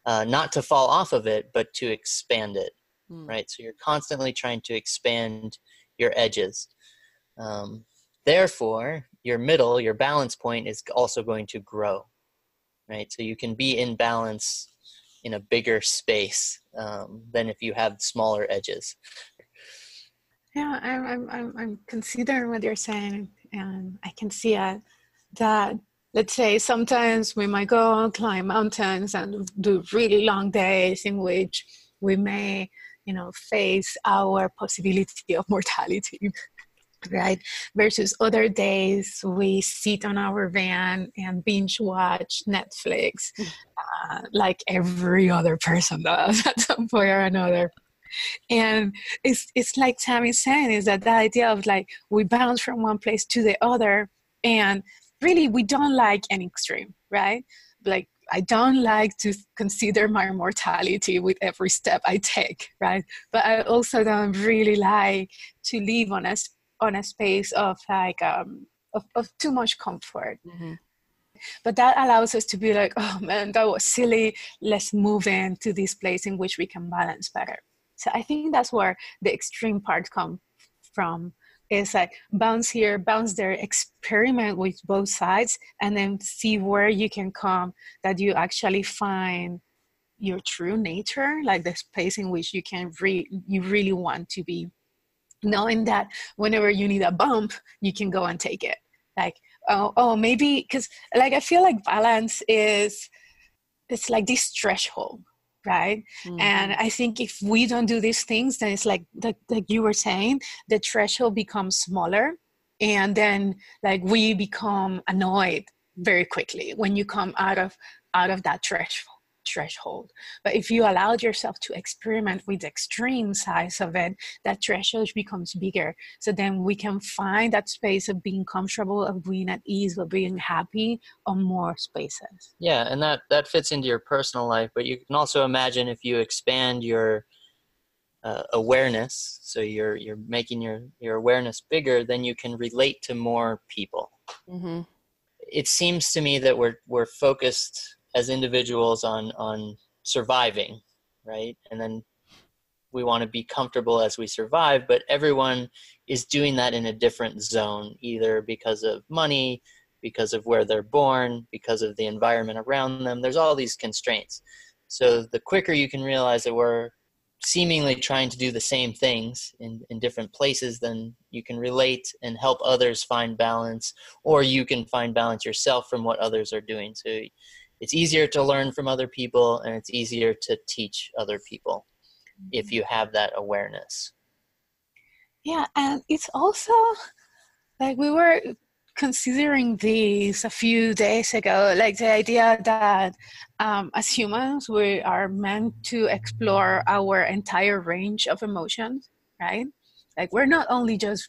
uh, not to fall off of it, but to expand it. Mm. Right. So you're constantly trying to expand your edges. Um, therefore, your middle, your balance point, is also going to grow, right? So you can be in balance in a bigger space um, than if you have smaller edges. Yeah, I'm, I'm, I'm, I'm considering what you're saying, and I can see it that let's say sometimes we might go climb mountains and do really long days in which we may you know face our possibility of mortality right? Versus other days we sit on our van and binge watch netflix uh, like every other person does at some point or another. And it's it's like Tammy's saying is that the idea of like we bounce from one place to the other and really we don't like an extreme right? Like I don't like to consider my mortality with every step I take, right? But I also don't really like to live on a on a space of like um of, of too much comfort. Mm-hmm. But that allows us to be like, oh man, that was silly. Let's move into this place in which we can balance better. So I think that's where the extreme part come from is like bounce here, bounce there, experiment with both sides, and then see where you can come that you actually find your true nature, like the space in which you can re- you really want to be. Knowing that whenever you need a bump, you can go and take it. Like, oh, oh maybe because like I feel like balance is it's like this threshold right mm-hmm. and i think if we don't do these things then it's like, like like you were saying the threshold becomes smaller and then like we become annoyed very quickly when you come out of out of that threshold threshold. But if you allowed yourself to experiment with the extreme size of it, that threshold becomes bigger. So then we can find that space of being comfortable, of being at ease, of being happy on more spaces. Yeah, and that that fits into your personal life. But you can also imagine if you expand your uh, awareness, so you're you're making your your awareness bigger, then you can relate to more people. Mm-hmm. It seems to me that we're we're focused as individuals on on surviving right? And then we want to be comfortable as we survive but everyone is doing that in a different zone either because of money because of where they're born because of the environment around them. There's all these constraints. So the quicker you can realize that we're seemingly trying to do the same things in, in different places then you can relate and help others find balance or you can find balance yourself from what others are doing. So it's easier to learn from other people and it's easier to teach other people if you have that awareness. Yeah and it's also like we were considering this a few days ago like the idea that um, as humans we are meant to explore our entire range of emotions right? Like we're not only just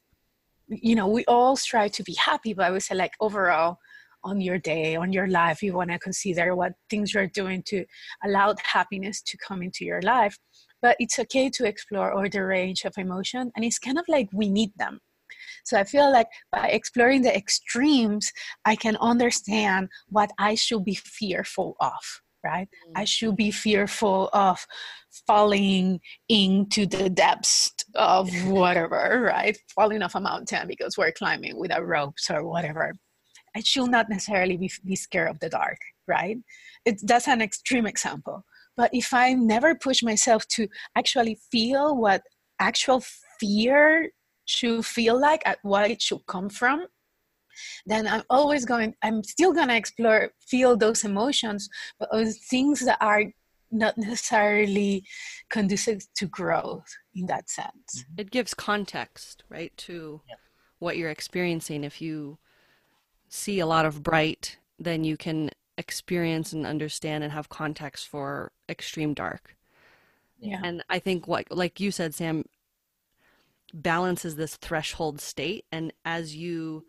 you know we all strive to be happy but i would say like overall on your day, on your life. You want to consider what things you're doing to allow happiness to come into your life. But it's okay to explore all the range of emotion, and it's kind of like we need them. So I feel like by exploring the extremes, I can understand what I should be fearful of right? Mm-hmm. I should be fearful of falling into the depths of whatever, right? Falling off a mountain because we're climbing without ropes or whatever. I should not necessarily be, be scared of the dark, right? It, that's an extreme example. But if I never push myself to actually feel what actual fear should feel like, at what it should come from, then I'm always going, I'm still going to explore, feel those emotions, but those things that are not necessarily conducive to growth in that sense. It gives context, right, to yeah. what you're experiencing. If you see a lot of bright, then you can experience and understand and have context for extreme dark. Yeah. And I think what like you said, Sam, balance is this threshold state and as you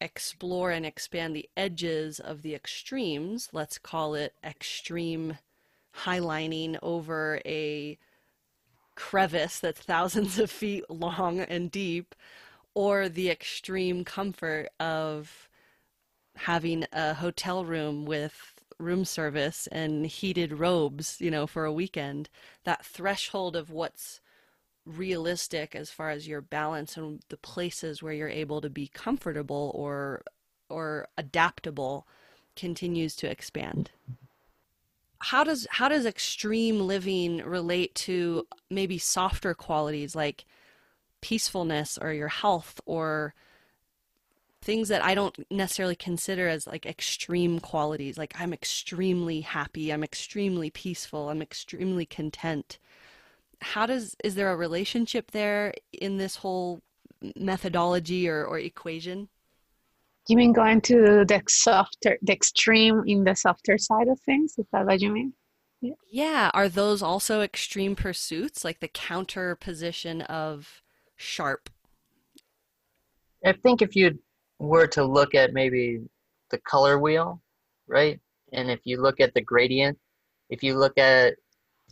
explore and expand the edges of the extremes, let's call it extreme highlining over a crevice that's thousands of feet long and deep, or the extreme comfort of having a hotel room with room service and heated robes, you know, for a weekend, that threshold of what's realistic as far as your balance and the places where you're able to be comfortable or or adaptable continues to expand. How does how does extreme living relate to maybe softer qualities like peacefulness or your health or things that I don't necessarily consider as like extreme qualities. Like I'm extremely happy, I'm extremely peaceful, I'm extremely content. How does is there a relationship there in this whole methodology or, or equation? You mean going to the softer, the extreme in the softer side of things? Is that what you mean? Yeah. yeah. Are those also extreme pursuits, like the counter position of sharp? I think if you were to look at maybe the color wheel, right? And if you look at the gradient, if you look at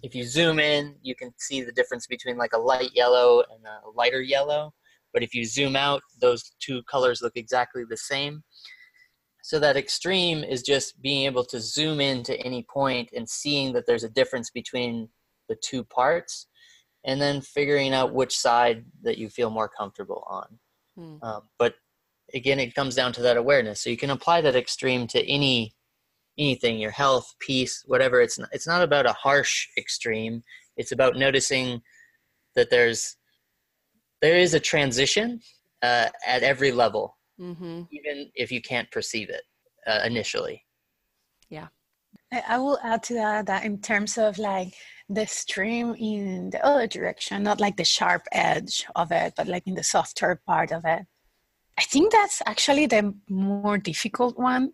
if you zoom in, you can see the difference between like a light yellow and a lighter yellow. But if you zoom out, those two colors look exactly the same. So that extreme is just being able to zoom in to any point and seeing that there's a difference between the two parts and then figuring out which side that you feel more comfortable on. Hmm. Um, but again it comes down to that awareness so you can apply that extreme to any anything your health peace whatever it's not, it's not about a harsh extreme it's about noticing that there's there is a transition uh, at every level mm-hmm. even if you can't perceive it uh, initially yeah i will add to that that in terms of like the stream in the other direction not like the sharp edge of it but like in the softer part of it I think that's actually the more difficult one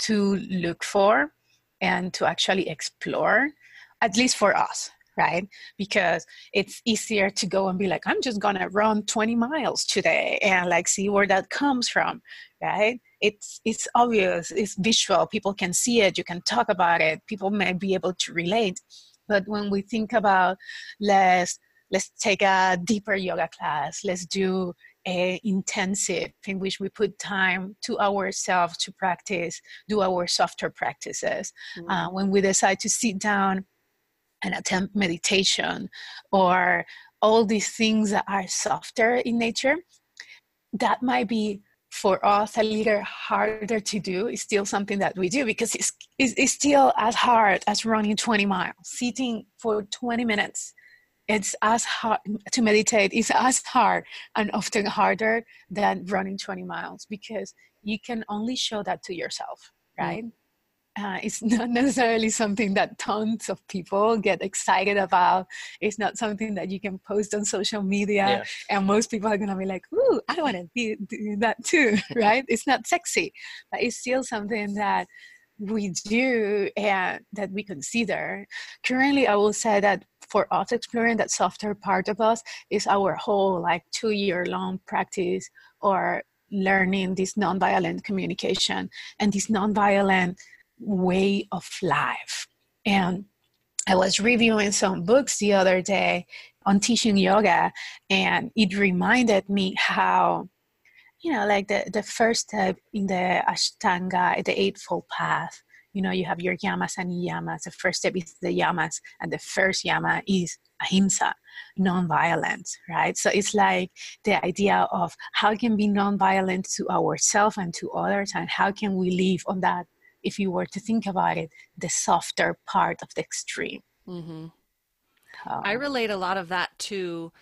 to look for and to actually explore, at least for us, right? Because it's easier to go and be like, I'm just gonna run 20 miles today and like see where that comes from, right? It's it's obvious, it's visual, people can see it, you can talk about it, people may be able to relate. But when we think about let's let's take a deeper yoga class, let's do uh, intensive in which we put time to ourselves to practice, do our softer practices. Mm-hmm. Uh, when we decide to sit down and attempt meditation or all these things that are softer in nature, that might be for us a little harder to do is still something that we do because it's, it's, it's, still as hard as running 20 miles sitting for 20 minutes it's as hard to meditate is as hard and often harder than running 20 miles because you can only show that to yourself mm. right mm. Uh, it's not necessarily something that tons of people get excited about. It's not something that you can post on social media yeah. and most people are going to be like ooh i want to do that too right? It's not sexy but it's still something that we do and that we consider. Currently i will say that for us exploring that softer part of us is our whole like two year long practice or learning this nonviolent communication. And this nonviolent way of life. And i was reviewing some books the other day on teaching yoga and it reminded me how you know like the, the first step in the ashtanga the eightfold path you know you have your yamas and niyamas. The first step is the yamas and the first yama is ahimsa non-violence right? So it's like the idea of how can we be non-violent to ourselves and to others and how can we live on that if you were to think about it the softer part of the extreme mm-hmm. um, i relate a lot of that to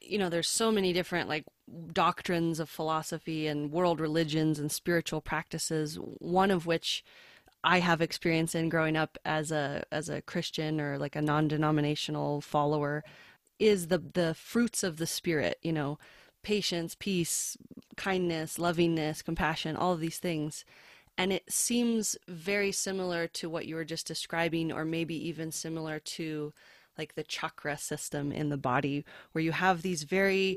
you know there's so many different like doctrines of philosophy and world religions and spiritual practices one of which I have experience in growing up as a as a Christian or like a non-denominational follower is the the fruits of the spirit, you know, patience, peace, kindness, lovingness, compassion, all of these things. And it seems very similar to what you were just describing or maybe even similar to like the chakra system in the body where you have these very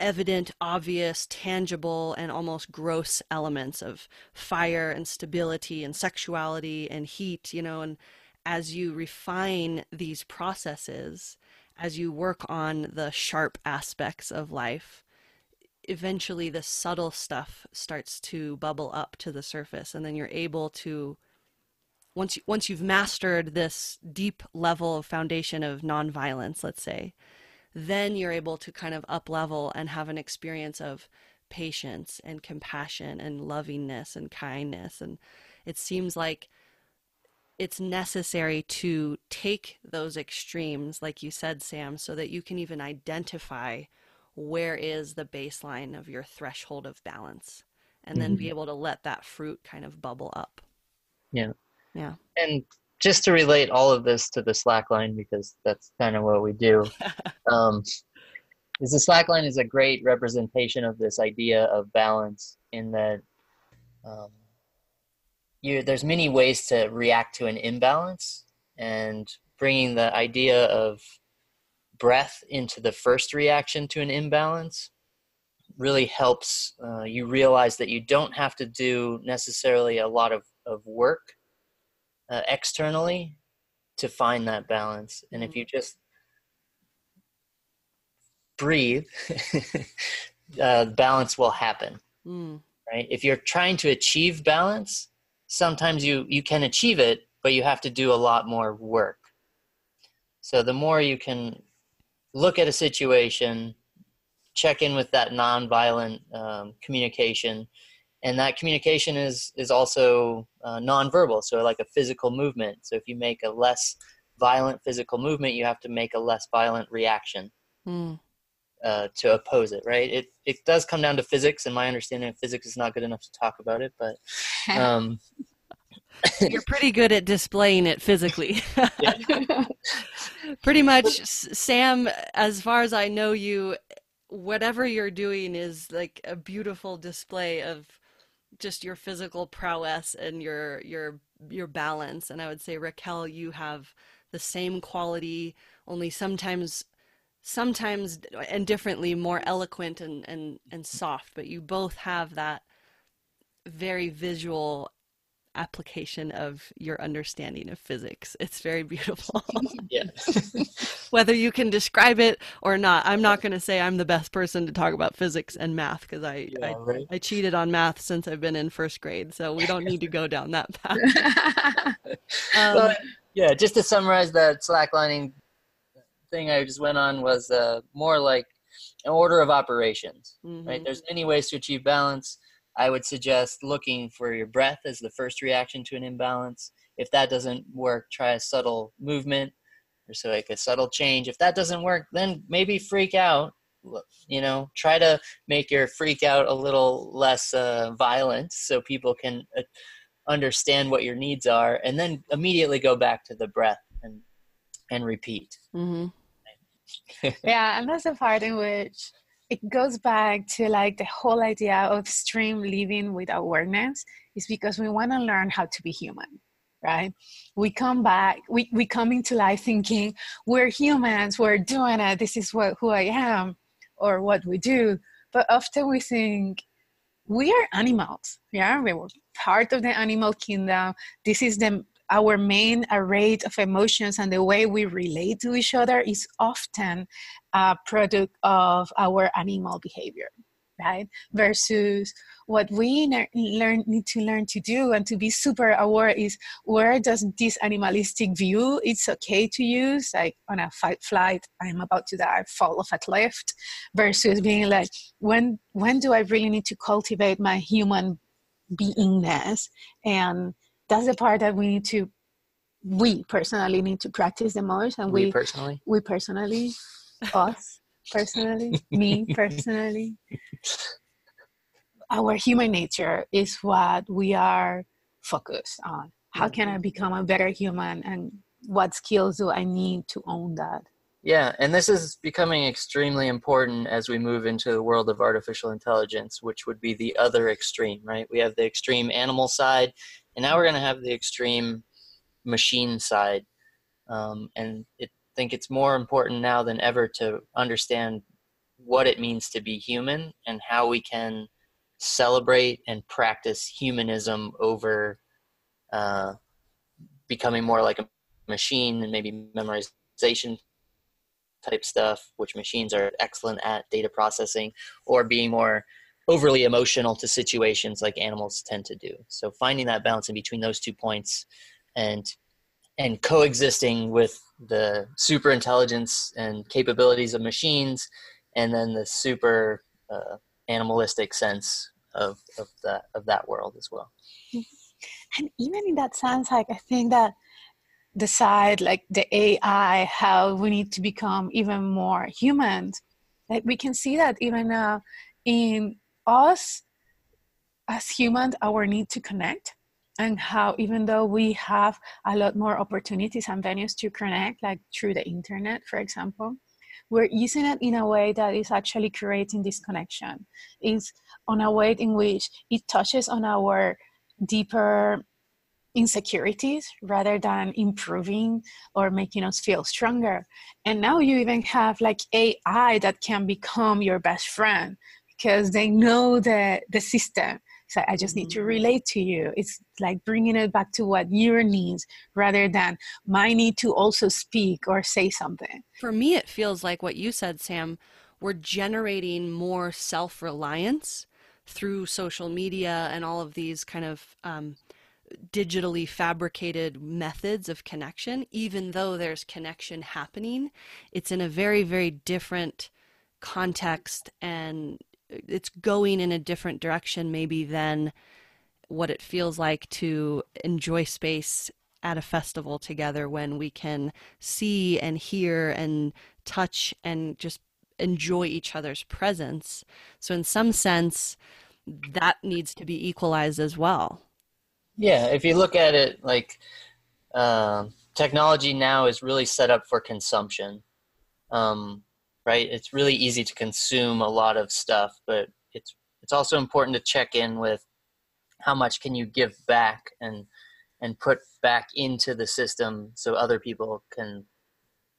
evident, obvious, tangible, and almost gross elements of fire and stability and sexuality and heat, you know, and as you refine these processes, as you work on the sharp aspects of life, eventually the subtle stuff starts to bubble up to the surface and then you're able to once you, once you've mastered this deep level of foundation of nonviolence, let's say, then you're able to kind of up level and have an experience of patience and compassion and lovingness and kindness. And it seems like it's necessary to take those extremes, like you said, Sam, so that you can even identify where is the baseline of your threshold of balance and then mm-hmm. be able to let that fruit kind of bubble up. Yeah. Yeah. And just to relate all of this to the slackline because that's kind of what we do um, is the slackline is a great representation of this idea of balance in that um, you there's many ways to react to an imbalance and bringing the idea of breath into the first reaction to an imbalance really helps uh, you realize that you don't have to do necessarily a lot of, of work uh, externally to find that balance. And if mm-hmm. you just breathe, uh, balance will happen. Mm. Right? If you're trying to achieve balance, sometimes you you can achieve it, but you have to do a lot more work. So the more you can look at a situation, check in with that nonviolent um, communication, and that communication is is also uh, nonverbal so like a physical movement so if you make a less violent physical movement you have to make a less violent reaction mm. uh, to oppose it right it it does come down to physics and my understanding of physics is not good enough to talk about it but um, you're pretty good at displaying it physically. Pretty much sam as far as i know you whatever you're doing is like a beautiful display of just your physical prowess and your your your balance. And i would say raquel you have the same quality only sometimes sometimes and differently more eloquent and and and soft. But you both have that very visual application of your understanding of physics. It's very beautiful. yeah. Whether you can describe it or not, I'm not going to say I'm the best person to talk about physics and math because I, yeah, I, right? I cheated on math since I've been in first grade, so we don't need to go down that path. um, well, yeah, just to summarize that slacklining thing I just went on was uh, more like an order of operations. Mm-hmm. Right? There's many ways to achieve balance I would suggest looking for your breath as the first reaction to an imbalance. If that doesn't work, try a subtle movement or so like a subtle change. If that doesn't work, then maybe freak out. You know, try to make your freak out a little less uh, violent so people can uh, understand what your needs are, and then immediately go back to the breath and and repeat. Mm-hmm. yeah, and that's the part in which it goes back to like the whole idea of stream living with awareness is because we want to learn how to be human right? We come back we, we come into life thinking we're humans we're doing it this is what who i am or what we do. But often we think we are animals yeah? We were part of the animal kingdom. This is the our main array of emotions and the way we relate to each other is often a product of our animal behavior right? Versus what we learn need to learn to do and to be super aware is where does this animalistic view it's okay to use like on a fight flight i'm about to die fall off a cliff versus being like when when do i really need to cultivate my human beingness and that's the part that we need to we personally need to practice the most and we, we personally? we personally us personally me personally. Our human nature is what we are focused on. How can i mm-hmm. become a better human and what skills do i need to own that? Yeah and this is becoming extremely important as we move into the world of artificial intelligence which would be the other extreme right? We have the extreme animal side and now we're going to have the extreme machine side um, and I think it's more important now than ever to understand what it means to be human and how we can celebrate and practice humanism over uh, becoming more like a machine and maybe memorization type stuff, which machines are excellent at data processing, or being more overly emotional to situations like animals tend to do. So finding that balance in between those two points and and coexisting with the super intelligence and capabilities of machines and then the super uh, animalistic sense of, of that of that world as well and even in that sense like i think that the side like the ai how we need to become even more human like we can see that even uh, in us as humans our need to connect and how even though we have a lot more opportunities and venues to connect like through the internet for example we're using it in a way that is actually creating this connection. Is on a way in which it touches on our deeper insecurities rather than improving or making us feel stronger. And now you even have like ai that can become your best friend because they know the the system so I just need to mm-hmm. relate to you. It's like bringing it back to what your needs rather than my need to also speak or say something. For me, it feels like what you said, Sam. We're generating more self reliance through social media and all of these kind of um, digitally fabricated methods of connection, even though there's connection happening, it's in a very, very different context and it's going in a different direction maybe than what it feels like to enjoy space at a festival together when we can see and hear and touch and just enjoy each other's presence. So, in some sense, that needs to be equalized as well. Yeah, if you look at it like uh, technology now is really set up for consumption. Um, right? It's really easy to consume a lot of stuff, but it's it's also important to check in with how much can you give back and and put back into the system so other people can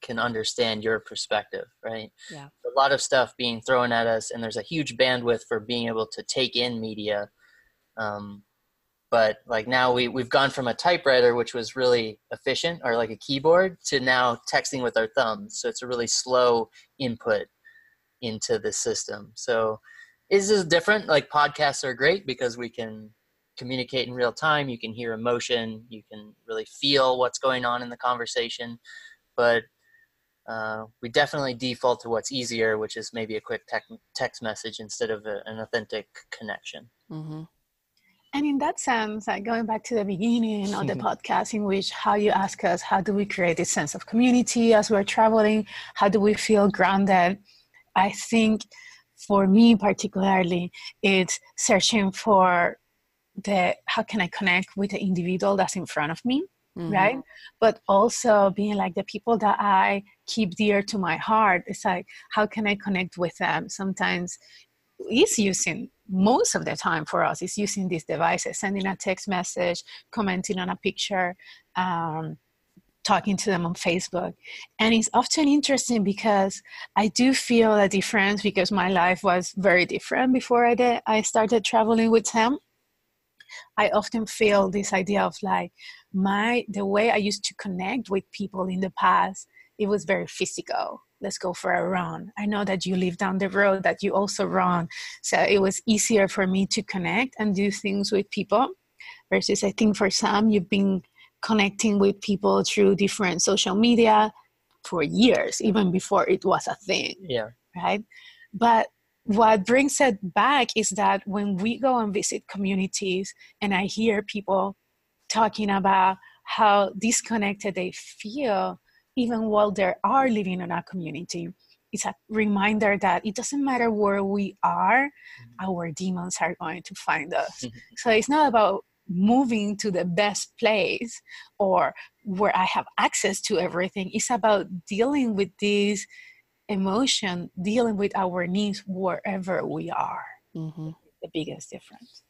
can understand your perspective, right? Yeah. A lot of stuff being thrown at us, and there's a huge bandwidth for being able to take in media. Um, but like now we we've gone from a typewriter which was really efficient or like a keyboard to now texting with our thumbs so it's a really slow input into the system. So is this different? Like podcasts are great because we can communicate in real time you can hear emotion you can really feel what's going on in the conversation but uh, we definitely default to what's easier which is maybe a quick text message instead of a, an authentic connection. Mm-hmm. And in that sense, like going back to the beginning of the podcast, in which how you ask us, how do we create this sense of community as we're traveling? How do we feel grounded? I think for me particularly, it's searching for the how can I connect with the individual that's in front of me, mm-hmm. right? But also being like the people that I keep dear to my heart. It's like how can I connect with them? Sometimes is using most of the time for us is using these devices, sending a text message, commenting on a picture, um, talking to them on Facebook. And it's often interesting because I do feel a difference because my life was very different before I did I started traveling with him. I often feel this idea of like my the way I used to connect with people in the past, it was very physical let's go for a run. I know that you live down the road, that you also run. So it was easier for me to connect and do things with people. Versus, I think for some, you've been connecting with people through different social media for years, even before it was a thing. Yeah. Right. But what brings it back is that when we go and visit communities and I hear people talking about how disconnected they feel even while they are living in a community it's a reminder that it doesn't matter where we are mm-hmm. our demons are going to find us mm-hmm. so it's not about moving to the best place or where i have access to everything it's about dealing with this emotion dealing with our needs wherever we are mm-hmm. the biggest difference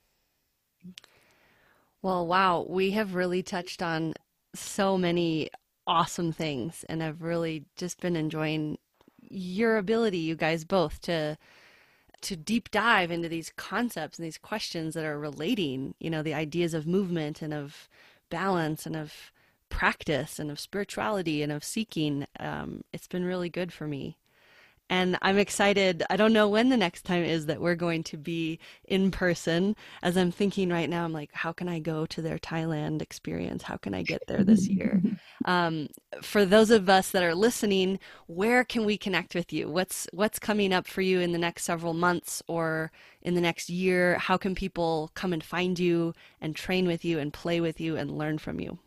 well wow we have really touched on so many awesome things and I've really just been enjoying your ability you guys both to to deep dive into these concepts and these questions that are relating, you know, the ideas of movement and of balance and of practice and of spirituality and of seeking. Um, it's been really good for me. And I'm excited. I don't know when the next time is that we're going to be in person. As I'm thinking right now, I'm like, how can I go to their Thailand experience? How can I get there this year? um, for those of us that are listening, where can we connect with you? What's what's coming up for you in the next several months or in the next year? How can people come and find you and train with you and play with you and learn from you?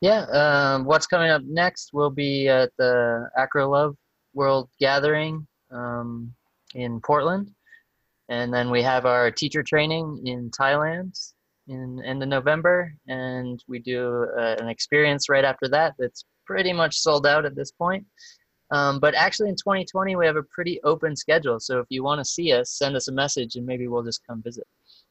Yeah, um, what's coming up next will be at the Acro Love World Gathering um, in Portland. And then we have our teacher training in Thailand in end of November. And we do uh, an experience right after that that's pretty much sold out at this point. Um, but actually, in 2020, we have a pretty open schedule. So if you want to see us, send us a message and maybe we'll just come visit.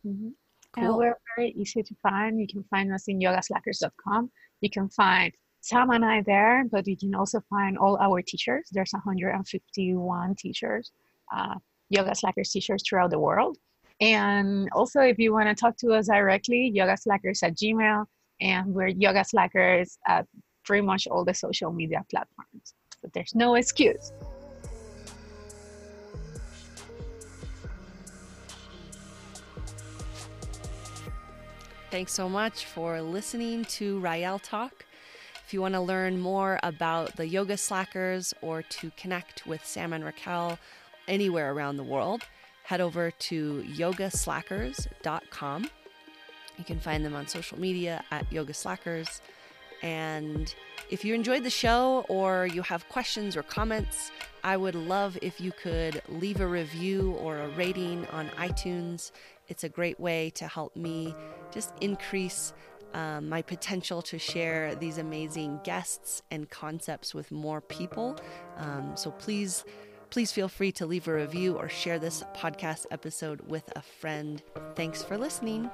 Mm-hmm. Cool. And we're very easy to find. You can find us in yogaslackers.com. You can find Sam and I there, but you can also find all our teachers. There's 151 teachers, uh, Yoga Slackers teachers throughout the world. And also, if you want to talk to us directly, Yoga Slackers at Gmail, and we're Yoga Slackers at pretty much all the social media platforms. So there's no excuse. Thanks so much for listening to Rael Talk. If you want to learn more about the Yoga Slackers or to connect with Sam and Raquel anywhere around the world, head over to yogaslackers.com. You can find them on social media at Yoga Slackers. And if you enjoyed the show or you have questions or comments, I would love if you could leave a review or a rating on iTunes. It's a great way to help me just increase um, my potential to share these amazing guests and concepts with more people. Um, so please, please feel free to leave a review or share this podcast episode with a friend. Thanks for listening.